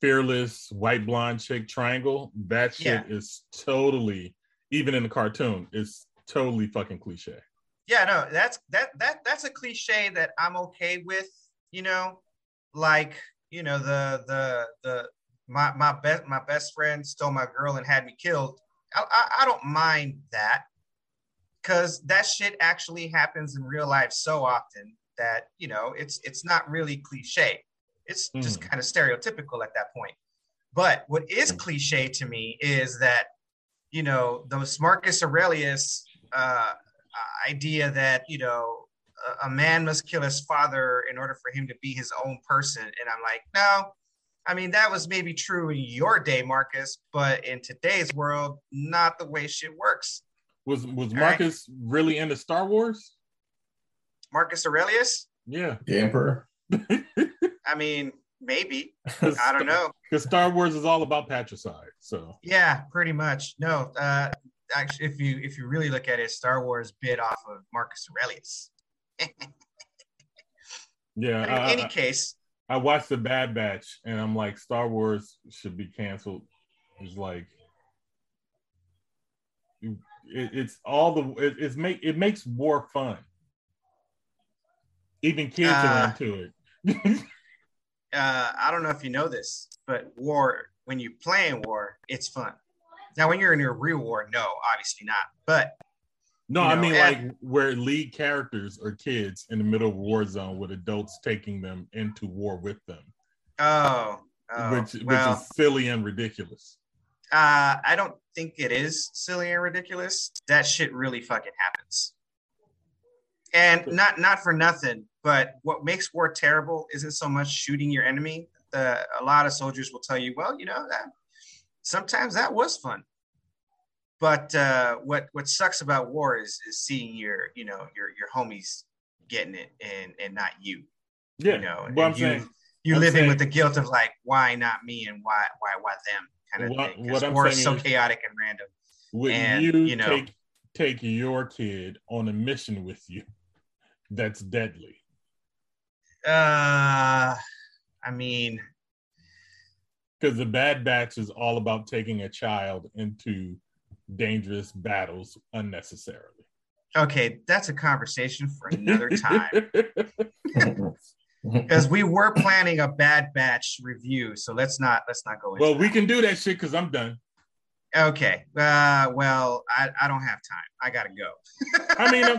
Speaker 2: fearless white blonde chick triangle, that shit
Speaker 3: Yeah.
Speaker 2: is totally even in the cartoon, it's totally fucking cliche.
Speaker 3: yeah no that's that that that's a cliche that i'm okay with you know like you know the the the my my best my best friend stole my girl and had me killed. I i, I don't mind that because that shit actually happens in real life so often that you know it's it's not really cliche. It's just kind of stereotypical at that point. But what is cliche to me is that you know those marcus aurelius uh idea that you know a man must kill his father in order for him to be his own person. And i'm like no i mean that was maybe true in your day marcus but in today's world not the way shit works
Speaker 2: Was was
Speaker 3: All right.
Speaker 2: Marcus really into Star Wars?
Speaker 3: marcus aurelius
Speaker 2: Yeah,
Speaker 4: The Emperor.
Speaker 3: i mean maybe i don't know
Speaker 2: because Star Wars is all about patricide. So
Speaker 3: yeah pretty much no uh actually if you if you really look at it star wars bit off of marcus aurelius
Speaker 2: yeah,
Speaker 3: but in
Speaker 2: I-
Speaker 3: any case
Speaker 2: I watched the Bad Batch and I'm like, Star Wars should be canceled. It's like, it, it's all the it, it's make it makes war fun. Even kids
Speaker 3: Uh,
Speaker 2: are into it.
Speaker 3: uh, I don't know if you know this, but war, when you play in war, it's fun. Now, when you're in a real war, no, obviously not. But
Speaker 2: no,
Speaker 3: you
Speaker 2: I mean
Speaker 3: eh.
Speaker 2: like where lead characters are kids in the middle of a war zone with adults taking them into war with them,
Speaker 3: oh, oh,
Speaker 2: which which
Speaker 3: well,
Speaker 2: is silly and ridiculous.
Speaker 3: uh, I don't think it is silly and ridiculous. That shit really fucking happens. And not not for nothing, but what makes war terrible isn't so much shooting your enemy. Uh, a lot of soldiers will tell you, well, you know that sometimes that was fun. But uh, what what sucks about war is is seeing your you know your your homies getting it and and not you.
Speaker 2: Yeah,
Speaker 3: You know,
Speaker 2: but I'm
Speaker 3: you
Speaker 2: saying
Speaker 3: you
Speaker 2: I'm
Speaker 3: living
Speaker 2: saying-
Speaker 3: with the guilt of like why not me and why why why them kind of
Speaker 2: What-
Speaker 3: thing.
Speaker 2: what
Speaker 3: Because
Speaker 2: I'm
Speaker 3: war is so
Speaker 2: is-
Speaker 3: chaotic and random.
Speaker 2: would
Speaker 3: and,
Speaker 2: you,
Speaker 3: you know-
Speaker 2: take take your kid on a mission with you that's deadly?
Speaker 3: Uh, I mean,
Speaker 2: because the bad batch is all about taking a child into dangerous battles unnecessarily
Speaker 3: okay, that's a conversation for another time. Because we were planning a Bad Batch review, so let's not let's not go into.
Speaker 2: well we
Speaker 3: that.
Speaker 2: can do that shit because i'm done
Speaker 3: Okay. Uh, well, I, I don't have time. I gotta go.
Speaker 2: I mean, I'm-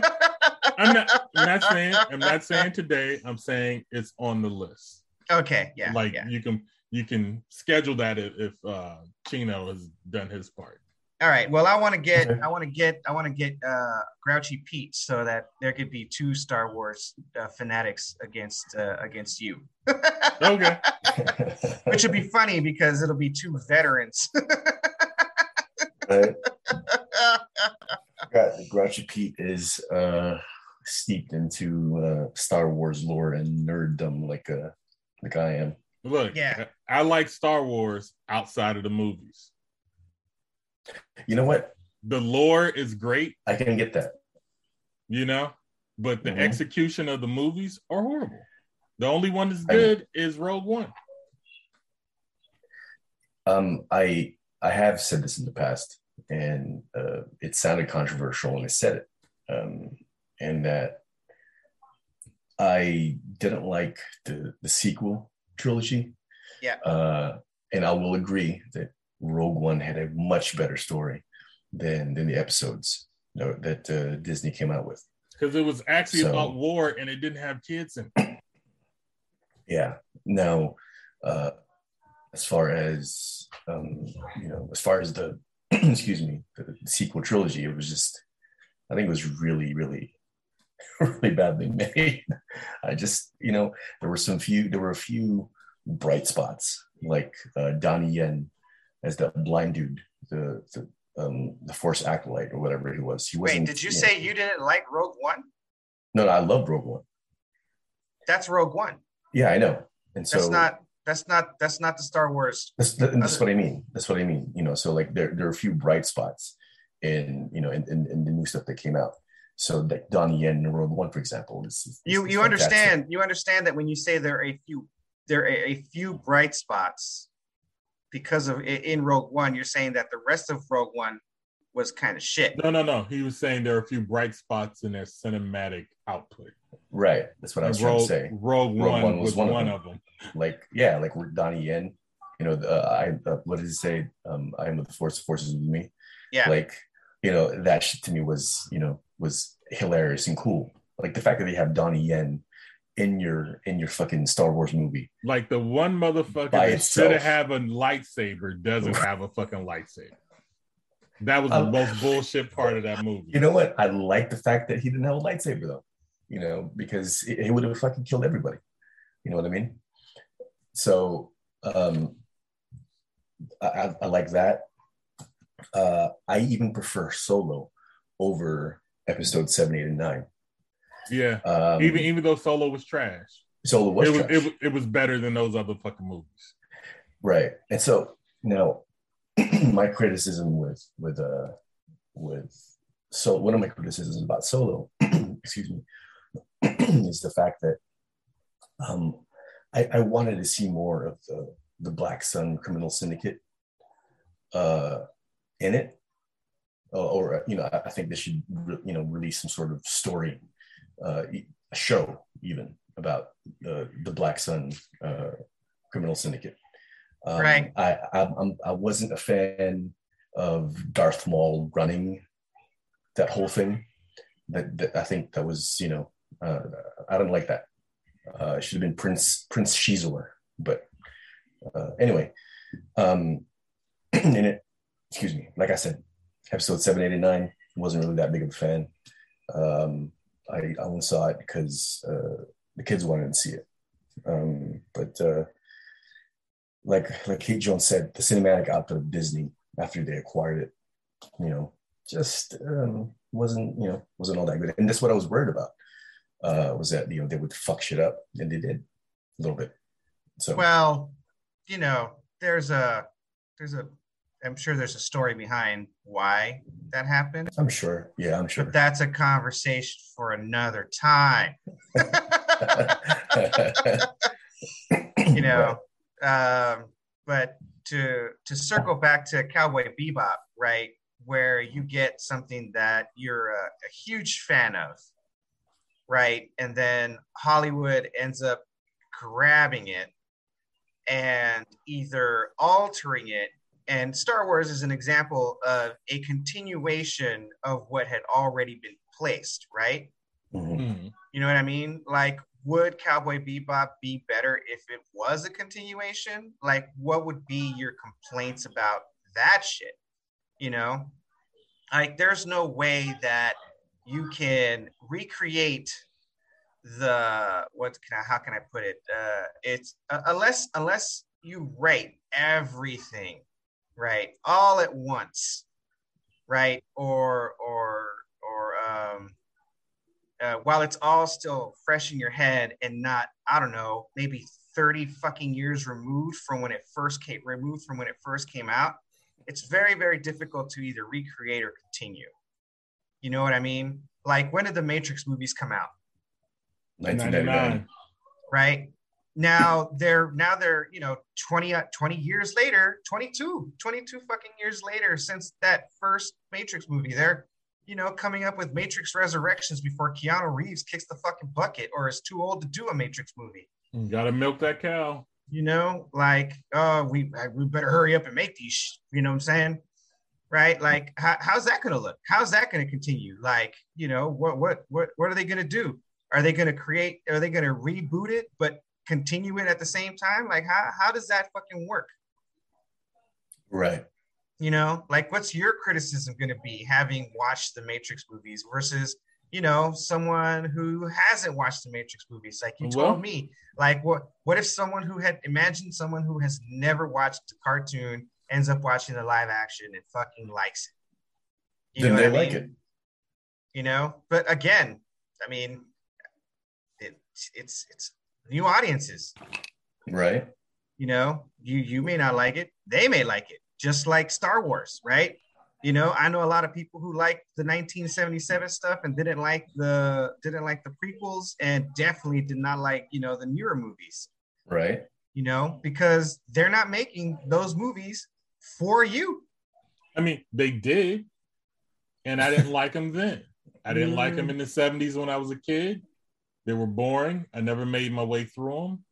Speaker 2: i'm not i'm not saying i'm not saying today i'm saying it's on the list
Speaker 3: Okay. Yeah.
Speaker 2: like
Speaker 3: yeah.
Speaker 2: you can you can schedule that if, if uh chino has done his part
Speaker 3: All right. Well, I want to get,
Speaker 4: Okay.
Speaker 3: I want to get, I want to get uh, Grouchy Pete so that there could be two Star Wars uh, fanatics against uh, against you,
Speaker 2: Okay.
Speaker 3: which would be funny because it'll be two veterans.
Speaker 4: Right? Gra- Grouchy Pete is uh, steeped into uh, Star Wars lore and nerddom like uh, like I am.
Speaker 2: Look,
Speaker 3: Yeah.
Speaker 2: I I like Star Wars outside of the movies.
Speaker 4: You know what?
Speaker 2: The lore is great,
Speaker 4: I can get that.
Speaker 2: you know, but the
Speaker 4: Mhm.
Speaker 2: execution of the movies are horrible. The only one that's
Speaker 4: I-
Speaker 2: good is Rogue One.
Speaker 4: Um, I I have said this in the past, and uh, it sounded controversial when I said it, um, and that I didn't like the the sequel trilogy.
Speaker 3: Yeah.
Speaker 4: Uh, and I will agree that Rogue One had a much better story than than the episodes that uh, Disney came out with.
Speaker 2: Because it was actually
Speaker 4: So-
Speaker 2: about war and it didn't have kids in it.
Speaker 4: Yeah. Now, uh, as far as um, you know, as far as the excuse me, the sequel trilogy, it was just, I think it was really, really, really badly made. I just, you know, there were some few, there were a few bright spots, like uh, Donnie Yen as the blind dude, the the um, the Force acolyte or whatever he was. He wasn't.
Speaker 3: did you
Speaker 4: know-
Speaker 3: say you didn't like Rogue One?
Speaker 4: No, no, I love Rogue One.
Speaker 3: That's Rogue One.
Speaker 4: Yeah, I know. And so
Speaker 3: That's not. That's not. That's not the Star Wars.
Speaker 4: That's, that- that's what I mean. That's what I mean. You know, so like there, there are a few bright spots in, you know, in, in, in the new stuff that came out. So like Donnie Yen in Rogue One, for example, is, is-
Speaker 3: You
Speaker 4: is
Speaker 3: you
Speaker 4: fantastic.
Speaker 3: understand. You understand that when you say there are a few, there are a few bright spots because of in Rogue One, you're saying that the rest of Rogue One was kind of shit.
Speaker 2: No, no, no. He was saying there are a few bright spots in their cinematic output.
Speaker 4: Right. That's what I was
Speaker 2: And
Speaker 4: trying
Speaker 2: Rogue,
Speaker 4: to say.
Speaker 2: Rogue, One, was, one,
Speaker 4: them.
Speaker 2: of them.
Speaker 4: Like, yeah, like with Donnie Yen, you know, uh, I, uh, what did he say? Um, I am with the force, the force is with me.
Speaker 3: Yeah.
Speaker 4: Like, you know, that shit to me was, you know, was hilarious and cool. Like the fact that they have Donnie Yen in your, in your fucking Star Wars movie.
Speaker 2: Like the one motherfucker
Speaker 4: By
Speaker 2: that
Speaker 4: itself.
Speaker 2: should have a lightsaber doesn't have a fucking lightsaber. That was the
Speaker 4: Um,
Speaker 2: most bullshit part of that movie.
Speaker 4: You know what? I like the fact that he didn't have a lightsaber though. You know, because it would have fucking killed everybody. You know what I mean? So um I, I, I like that. Uh I even prefer solo over episode seven, eight, and nine.
Speaker 2: Yeah.
Speaker 4: Um
Speaker 2: even even though Solo was trash,
Speaker 4: solo was,
Speaker 2: it was
Speaker 4: trash.
Speaker 2: it, was- it was better than those other fucking movies.
Speaker 4: right. And so now my criticism with with uh with so one of my criticisms about solo excuse me is the fact that um I, I wanted to see more of the the black sun criminal syndicate uh in it or, or you know I, think they should you know release some sort of story uh a show even about uh, the black sun uh criminal syndicate um,
Speaker 3: Right.
Speaker 4: I, I I'm, I wasn't a fan of Darth Maul running that whole thing. That, that I think that was you know uh, I don't like that. Uh, it should have been Prince Prince Xizor, but uh, anyway, um, in it, excuse me. Like I said, episode seven, eight, and nine wasn't really that big of a fan. Um, I only saw it because uh, the kids wanted to see it. Um, but uh, like like Hate Jones said, the cinematic output of Disney after they acquired it, you know, just um, wasn't you know wasn't all that good. And that's what I was worried about uh, was that you know they would fuck shit up, and they did a little bit. So
Speaker 3: Well, you know, there's a there's a I'm sure there's a story behind why that happened,
Speaker 4: I'm sure, yeah, I'm sure.
Speaker 3: but that's a conversation for another time. you know um, but to to circle back to cowboy bebop right where you get something that you're a, a huge fan of right and then hollywood ends up grabbing it and either altering it and star wars is an example of a continuation of what had already been placed right
Speaker 4: Mhm.
Speaker 2: Mhm.
Speaker 3: you know what I mean? Like, would Cowboy Bebop be better if it was a continuation? Like, what would be your complaints about that shit? You know, like there's no way that you can recreate the what can I how can I put it? Uh, it's uh, unless unless you write everything right all at once, right? Or or or um, uh, while it's all still fresh in your head and not I don't know maybe 30 fucking years removed from when it first came removed from when it first came out it's very very difficult to either recreate or continue you know what i mean like when did the matrix movies come out
Speaker 4: 1999.
Speaker 3: right now they're now they're you know 20 uh, 20 years later 22 22 fucking years later since that first matrix movie. They're you know coming up with matrix resurrections before keanu reeves kicks the fucking bucket or is too old to do a matrix movie.
Speaker 2: You gotta milk that cow.
Speaker 3: you know like oh we we better hurry up and make these you know what i'm saying? Right? Like how, how's that going to look? How's that going to continue? Like you know what what what what are they going to do? Are they going to create are they going to reboot it but continue it at the same time? Like how, how does that fucking work?
Speaker 4: Right.
Speaker 3: you know like what's your criticism going to be having watched the matrix movies versus you know someone who hasn't watched the matrix movies? Like you
Speaker 2: Well-
Speaker 3: told me like what what if someone who had imagined someone who has never watched the cartoon ends up watching the live action and fucking likes it. You
Speaker 4: then
Speaker 3: know
Speaker 4: they
Speaker 3: I
Speaker 4: like it.
Speaker 3: you know? But again i mean it, it's it's new audiences
Speaker 4: Right.
Speaker 3: you know you you may not like it they may like it just like star wars right you know i know a lot of people who like the 1977 stuff and didn't like the didn't like the prequels and definitely did not like you know the newer movies
Speaker 4: Right.
Speaker 3: you know because they're not making those movies for you
Speaker 2: I mean, they did, and I didn't like them then. I didn't like them mm. in the 70s when I was a kid. They were boring. I never made my way through them.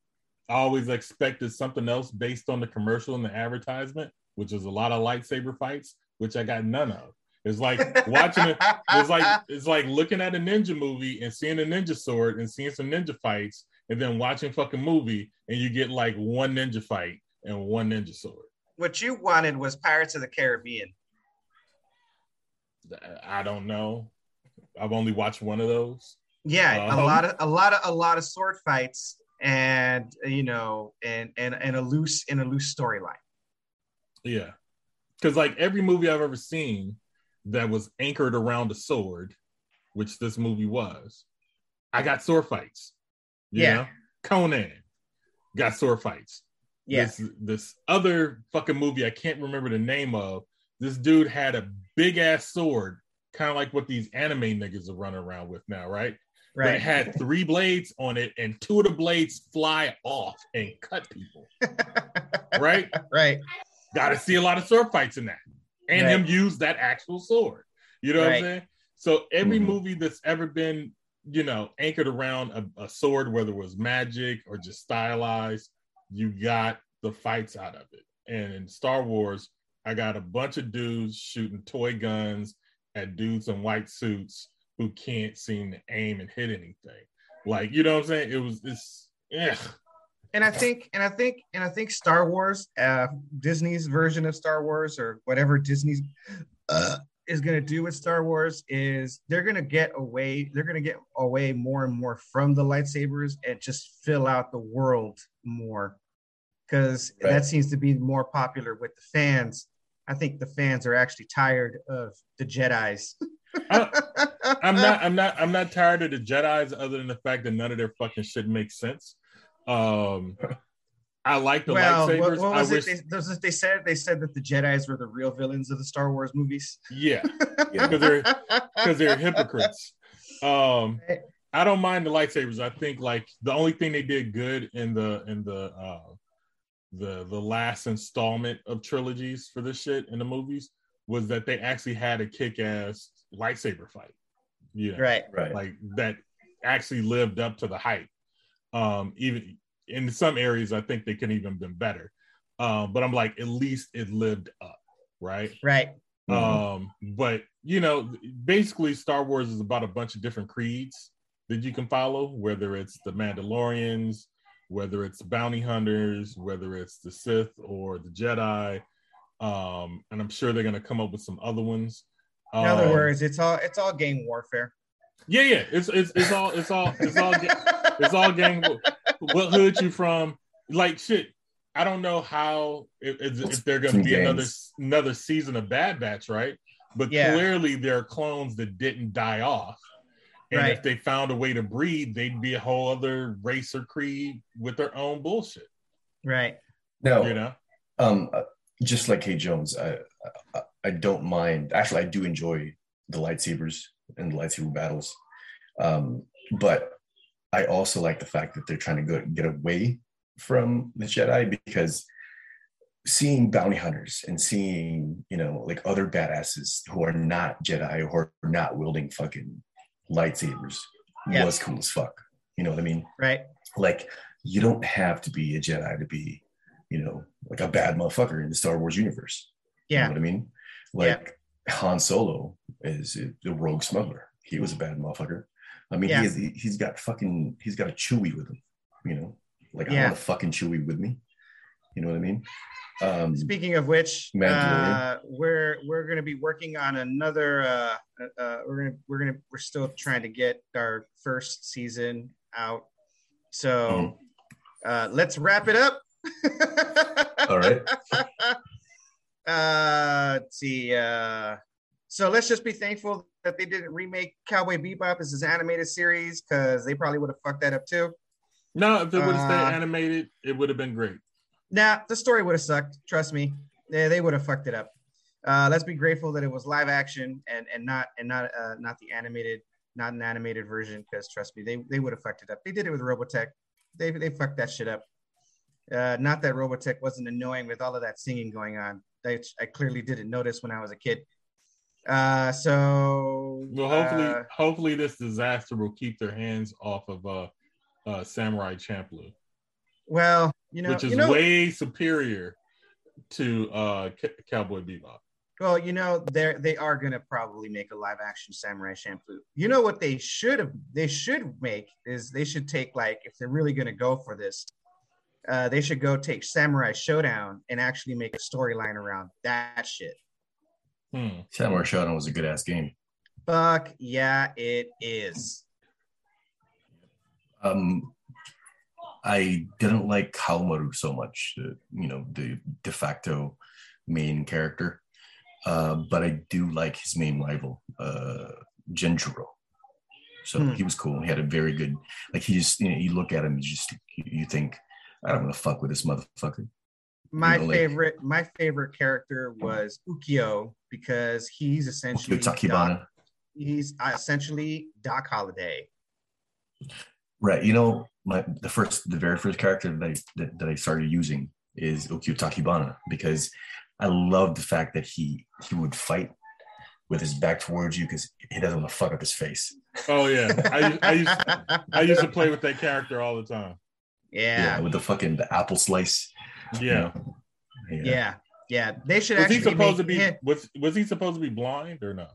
Speaker 2: I always expected something else based on the commercial and the advertisement, which is a lot of lightsaber fights, which I got none of. It's like watching it. It's like it's like looking at a ninja movie and seeing a ninja sword and seeing some ninja fights, and then watching fucking movie and you get like one ninja fight and one ninja sword.
Speaker 3: what you wanted was pirates of the caribbean
Speaker 2: I don't know. I've only watched one of those.
Speaker 3: Yeah a
Speaker 2: Um,
Speaker 3: lot of a lot of a lot of sword fights and you know and and and a loose in a loose storyline
Speaker 2: Yeah. Because like every movie I've ever seen that was anchored around a sword, which this movie was, I got sword fights.
Speaker 3: Yeah.
Speaker 2: know? Conan got sword fights.
Speaker 3: yeah
Speaker 2: This this other fucking movie I can't remember the name of. This dude had a big ass sword, kind of like what these anime niggas are running around with now, right? But it
Speaker 3: right
Speaker 2: had three blades on it, and two of the blades fly off and cut people. right?
Speaker 3: right
Speaker 2: Got to see a lot of sword fights in that, and
Speaker 3: Right.
Speaker 2: him use that actual sword. You know what I'm saying? So every
Speaker 4: Mhm.
Speaker 2: movie that's ever been, you know, anchored around a, a sword, whether it was magic or just stylized, you got the fights out of it. And in Star Wars, I got a bunch of dudes shooting toy guns at dudes in white suits who can't seem to aim and hit anything. Like, you know what I'm saying? It was this. Yeah.
Speaker 3: and i think and i think and i think star wars uh disney's version of star wars or whatever disney's uh, is going to do with star wars is they're going to get away they're going to get away more and more from the lightsabers and just fill out the world more because
Speaker 4: Right.
Speaker 3: that seems to be more popular with the fans i think the fans are actually tired of the jedis
Speaker 2: I'm not. I'm not. I'm not tired of the Jedi's, other than the fact that none of their fucking shit makes sense. Um, I like the
Speaker 3: well,
Speaker 2: lightsabers.
Speaker 3: what
Speaker 2: I
Speaker 3: was
Speaker 2: wish.
Speaker 3: it? They, those- they said they said that the Jedi's were the real villains of the Star Wars movies.
Speaker 2: yeah,
Speaker 4: Yeah.
Speaker 2: because they're because they're hypocrites. Um, I don't mind the lightsabers. I think like the only thing they did good in the in the uh the the last installment of trilogies for this shit in the movies was that they actually had a kick-ass lightsaber fight. Yeah.
Speaker 3: right.
Speaker 4: Right.
Speaker 2: like that actually lived up to the hype. Um, even in some areas, I think they could even been better. Um, but I'm like, at least it lived up, right?
Speaker 3: Right.
Speaker 4: Mhm.
Speaker 2: Um, but you know, basically, Star Wars is about a bunch of different creeds that you can follow, whether it's the Mandalorians, whether it's bounty hunters, whether it's the Sith or the Jedi. um, and I'm sure they're gonna come up with some other ones.
Speaker 3: In other
Speaker 2: Um,
Speaker 3: words, it's all it's all game warfare.
Speaker 2: yeah, yeah, it's it's it's all it's all it's all it's all gang. What hood you from? Like shit. I don't know how if, if if they're gonna
Speaker 4: Some
Speaker 2: be another another season of Bad Batch, right? But
Speaker 3: Yeah.
Speaker 2: clearly there are clones that didn't die off. And
Speaker 3: Right.
Speaker 2: if they found a way to breed, they'd be a whole other race or creed with their own bullshit.
Speaker 3: Right.
Speaker 4: Now,
Speaker 2: You know?
Speaker 4: um, uh, just like Hate Jones, I, I I don't mind. Actually, I do enjoy the lightsabers and the lightsaber battles, um, but I also like the fact that they're trying to go get away from the Jedi because seeing bounty hunters and seeing you know like other badasses who are not Jedi who are not wielding fucking lightsabers
Speaker 3: Yeah.
Speaker 4: was cool as fuck. You know what I mean?
Speaker 3: Right.
Speaker 4: like you don't have to be a Jedi to be, you know, like a bad motherfucker in the Star Wars universe. You know
Speaker 3: Yeah.
Speaker 4: what I mean? Like Han Solo is the rogue smuggler. He was a bad motherfucker. I mean,
Speaker 3: Yeah.
Speaker 4: he he's got fucking, he's got a Chewie with him. You know, like I
Speaker 3: Yeah.
Speaker 4: want a fucking Chewie with me. You know what I mean? Um,
Speaker 3: Speaking of which, uh, we're we're going to be working on another. Uh, uh, we're gonna we're gonna we're still trying to get our first season out. So uh, let's wrap it up.
Speaker 4: All right.
Speaker 3: Uh, let's see. Uh, so let's just be thankful that they didn't remake Cowboy Bebop as his animated series because they probably would have fucked that up too.
Speaker 2: No, if it would have
Speaker 3: Uh,
Speaker 2: stayed animated, it would have been great.
Speaker 3: Nah, the story would have sucked. Trust me, yeah, they would have fucked it up. Uh, let's be grateful that it was live action and and not and not uh, not the animated, not an animated version. Because trust me, they they would have fucked it up. They did it with Robotech. They they fucked that shit up. Uh, not that Robotech wasn't annoying with all of that singing going on. I, I clearly didn't notice when I was a kid. Uh, so
Speaker 2: Well, hopefully,
Speaker 3: uh,
Speaker 2: hopefully this disaster will keep their hands off of uh, uh, Samurai Champloo,
Speaker 3: well, you know,
Speaker 2: which is
Speaker 3: you know,
Speaker 2: way superior to uh, C- Cowboy Bebop.
Speaker 3: Well, you know, they're they are gonna probably make a live action Samurai Champloo. You know what they should have they should make is they should take like if they're really gonna go for this, uh, they should go take Samurai Shodown and actually make a storyline around that shit.
Speaker 2: Hmm.
Speaker 4: Samurai Shodown was a good ass game.
Speaker 3: Fuck yeah, it is.
Speaker 4: Um, I didn't like Haohmaru so much, the you know the de facto main character, uh, but I do like his main rival, uh, Genjuro. So
Speaker 3: Hmm.
Speaker 4: he was cool. He had a very good, like he just you know you look at him, you just you, you think I don't want to fuck with this motherfucker.
Speaker 3: My
Speaker 4: know, like-
Speaker 3: favorite my favorite character was Ukyo because he's essentially
Speaker 4: Ukyo Tachibana.
Speaker 3: Doc, he's uh, essentially Doc Holliday.
Speaker 4: Right. You know, my the first, the very first character that I that, that I started using is Ukyo Tachibana because I love the fact that he he would fight with his back towards you because he doesn't want to fuck up his face.
Speaker 2: Oh yeah, I, I used I used to play with that character all the time.
Speaker 3: Yeah.
Speaker 4: with the fucking the apple slice. you
Speaker 2: Yeah.
Speaker 4: know? yeah.
Speaker 3: Yeah, yeah. They should
Speaker 2: Was
Speaker 3: actually
Speaker 2: he supposed to be was was he supposed to be blind or no?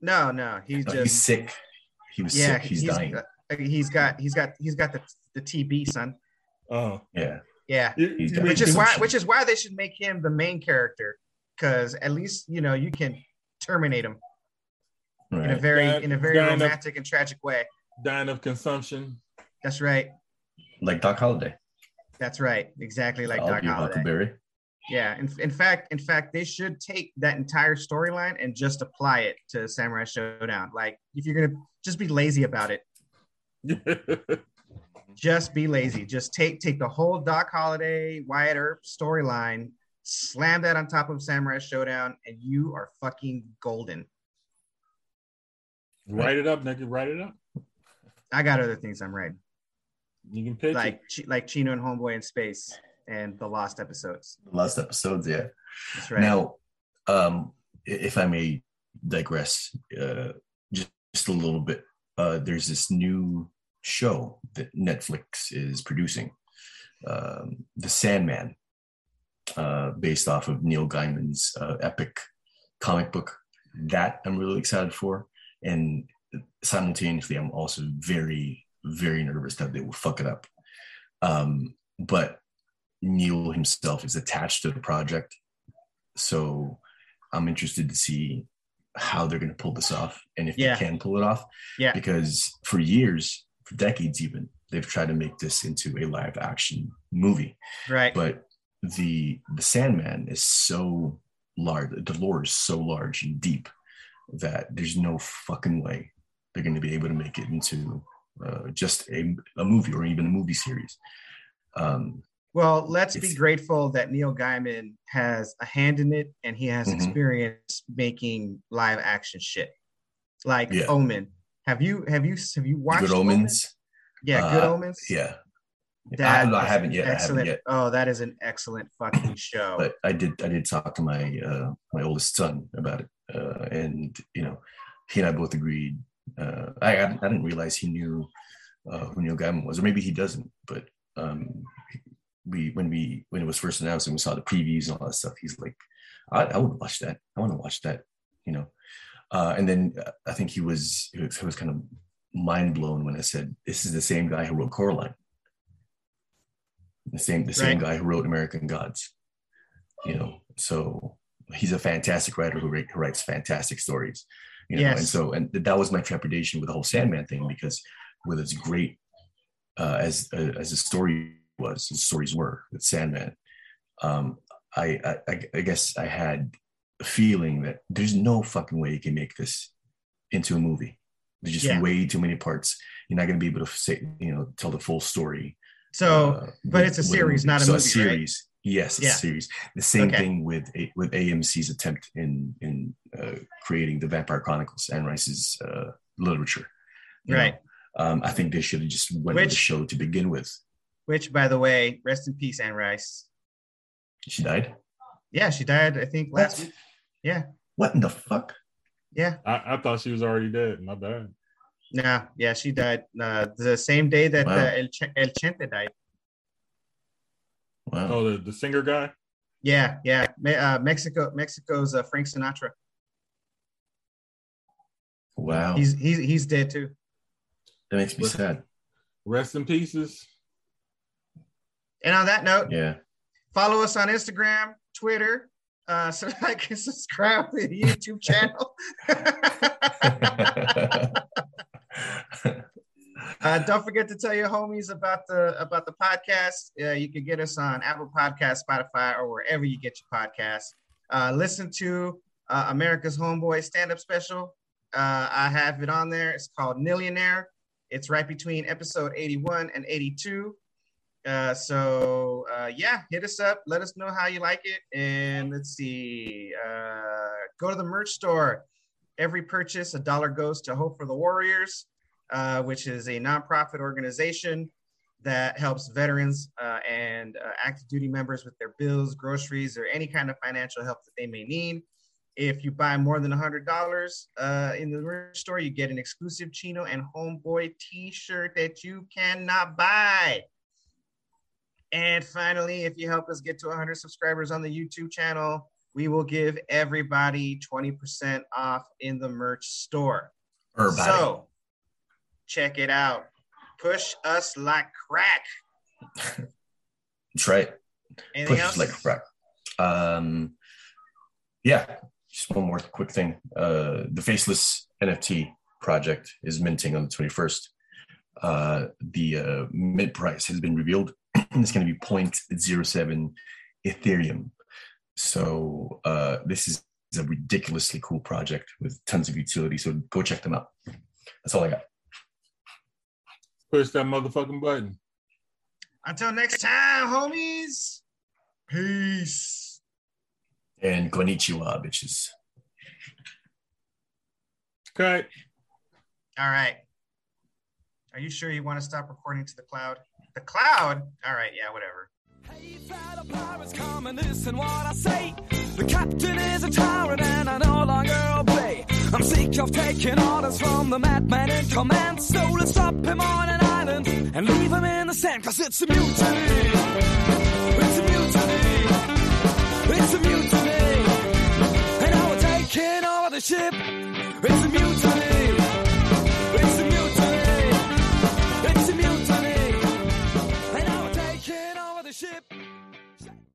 Speaker 3: No, no. He's
Speaker 4: No,
Speaker 3: just
Speaker 4: he's sick. He was
Speaker 3: yeah.
Speaker 4: sick. He's, dying.
Speaker 3: uh, he's got he's got he's got the the TB, son.
Speaker 2: Oh,
Speaker 4: yeah.
Speaker 3: Yeah,
Speaker 2: You-
Speaker 4: He's
Speaker 2: you
Speaker 4: got-
Speaker 2: mean-
Speaker 3: which is why which is why they should make him the main character because at least you know you can terminate him in a very
Speaker 2: Yeah,
Speaker 3: in a very
Speaker 2: fair enough.
Speaker 3: romantic and tragic way.
Speaker 2: dying of consumption.
Speaker 3: That's right.
Speaker 4: Like Doc Holliday.
Speaker 3: That's right. Exactly like
Speaker 4: I'll
Speaker 3: Doc
Speaker 4: be
Speaker 3: Holliday.
Speaker 4: Huckleberry.
Speaker 3: Yeah. In, in fact, in fact, they should take that entire storyline and just apply it to Samurai Shodown. Like if you're gonna just be lazy about it, just be lazy. Just take take the whole Doc Holliday, Wyatt Earp storyline, slam that on top of Samurai Shodown, and you are fucking golden.
Speaker 2: write it up, nigga. Write it up.
Speaker 3: I got other things I'm writing,
Speaker 2: You can pitch
Speaker 3: like Chi- like Chino and Homeboy in Space and the Lost episodes.
Speaker 4: The last episodes, yeah.
Speaker 3: That's right.
Speaker 4: Now, um, if I may digress uh, just, just a little bit, uh, there's this new show that Netflix is producing, um, The Sandman, uh, based off of Neil Gaiman's uh, epic comic book. That I'm really excited for, and simultaneously, I'm also very, very nervous that they will fuck it up. Um, but Neil himself is attached to the project, so I'm interested to see how they're going to pull this off and if
Speaker 3: Yeah.
Speaker 4: they can pull it off.
Speaker 3: Yeah.
Speaker 4: Because for years, for decades even, they've tried to make this into a live action movie.
Speaker 3: Right.
Speaker 4: But the the Sandman is so large, the lore is so large and deep that there's no fucking way they're going to be able to make it into uh, just a, a movie or even a movie series. Um,
Speaker 3: Well, let's be grateful that Neil Gaiman has a hand in it and he has
Speaker 4: Mhm.
Speaker 3: experience making live action shit. Like
Speaker 4: Yeah.
Speaker 3: Omen. Have you have you have you watched
Speaker 4: Good
Speaker 3: Omen?
Speaker 4: Omens.
Speaker 3: Yeah, Good
Speaker 4: Uh,
Speaker 3: Omens.
Speaker 4: Yeah.
Speaker 3: That
Speaker 4: I, I haven't yet. I haven't
Speaker 3: Excellent.
Speaker 4: yet.
Speaker 3: Oh, that is an excellent fucking show.
Speaker 4: But I did. I did talk to my uh, my oldest son about it, uh, and you know, he and I both agreed. Uh, I I didn't realize he knew uh, who Neil Gaiman was, or maybe he doesn't. But um, we when we when it was first announced and we saw the previews and all that stuff, he's like, I, I would watch that. I want to watch that. You know, uh, and then uh, I think he was he was, he was kind of mind blown when I said, "This is the same guy who wrote Coraline." The same the same guy who wrote American Gods. You know, so he's a fantastic writer who, who writes fantastic stories. You know, and so and that was my trepidation with the whole Sandman thing because with as great uh, as uh, as the story was, the stories were with Sandman, um, I, I I guess I had a feeling that there's no fucking way you can make this into a movie. There's just
Speaker 3: Yeah.
Speaker 4: way too many parts. You're not going to be able to say, you know, tell the full story.
Speaker 3: so
Speaker 4: uh,
Speaker 3: but
Speaker 4: with-
Speaker 3: it's a series, not a
Speaker 4: so
Speaker 3: movie, right?
Speaker 4: series. Yes, it's
Speaker 3: Yeah.
Speaker 4: a series. The same
Speaker 3: Okay.
Speaker 4: thing with with AMC's attempt in in uh, creating the Vampire Chronicles and Rice's uh, literature.
Speaker 3: right.
Speaker 4: Um, I think they should have just went with the show to begin with.
Speaker 3: Which by the way, rest in peace, Anne Rice.
Speaker 4: She died.
Speaker 3: Yeah, she died, I think, last
Speaker 4: What?
Speaker 3: week. Yeah.
Speaker 4: What in the fuck?
Speaker 3: Yeah.
Speaker 2: I, I thought she was already dead. My bad.
Speaker 3: Nah, yeah, she died uh, the same day that
Speaker 4: Wow.
Speaker 3: uh, El, Ch- El Chente died.
Speaker 4: Wow.
Speaker 2: Oh, the, the singer guy.
Speaker 3: Yeah, yeah. Me- uh, Mexico, Mexico's uh, Frank Sinatra.
Speaker 4: wow.
Speaker 3: He's he's he's dead too.
Speaker 4: that makes me sad.
Speaker 2: Rest in pieces.
Speaker 3: And on that note,
Speaker 4: Yeah.
Speaker 3: follow us on Instagram, Twitter, uh, so like and subscribe to the YouTube channel. uh, don't forget to tell your homies about the about the podcast. Uh, you can get us on Apple Podcast, Spotify, or wherever you get your podcasts. Uh, listen to uh, America's Homeboy stand up special. Uh, I have it on there. It's called Millionaire. It's right between episode 81 and 82. Uh, so uh, yeah, hit us up. Let us know how you like it. And let's see. Uh, go to the merch store. Every purchase, a dollar goes to Hope for the Warriors, uh, which is a nonprofit organization that helps veterans uh, and uh, active duty members with their bills, groceries, or any kind of financial help that they may need. If you buy more than $100 uh, in the merch store, you get an exclusive Chino and Homeboy t shirt that you cannot buy. And finally, if you help us get to 100 subscribers on the YouTube channel, we will give everybody 20% off in the merch store.
Speaker 4: Everybody.
Speaker 3: So check it out. Push us like crack.
Speaker 4: That's right.
Speaker 3: Anything
Speaker 4: Push
Speaker 3: else?
Speaker 4: us like crack. Um, yeah, just one more quick thing. Uh, the Faceless NFT project is minting on the 21st. Uh, the uh, mint price has been revealed. it's going to be 0.07 Ethereum. So uh, this is a ridiculously cool project with tons of utility. So go check them out. That's all I got.
Speaker 2: Push that motherfucking button.
Speaker 3: Until next time, homies. Peace.
Speaker 4: And konnichiwa, bitches.
Speaker 2: Cut.
Speaker 3: All right. Are you sure you want to stop recording to the cloud? The cloud? All right, yeah, whatever.
Speaker 5: Hey, fellow pirates, come and listen what I say. The captain is a tyrant and I no longer obey. I'm sick of taking orders from the madman in command. So let's stop him on an island and leave him in the sand. Cause it's a mutiny. It's a mutiny. It's a mutiny. And we're taking over the ship. It's a mutiny.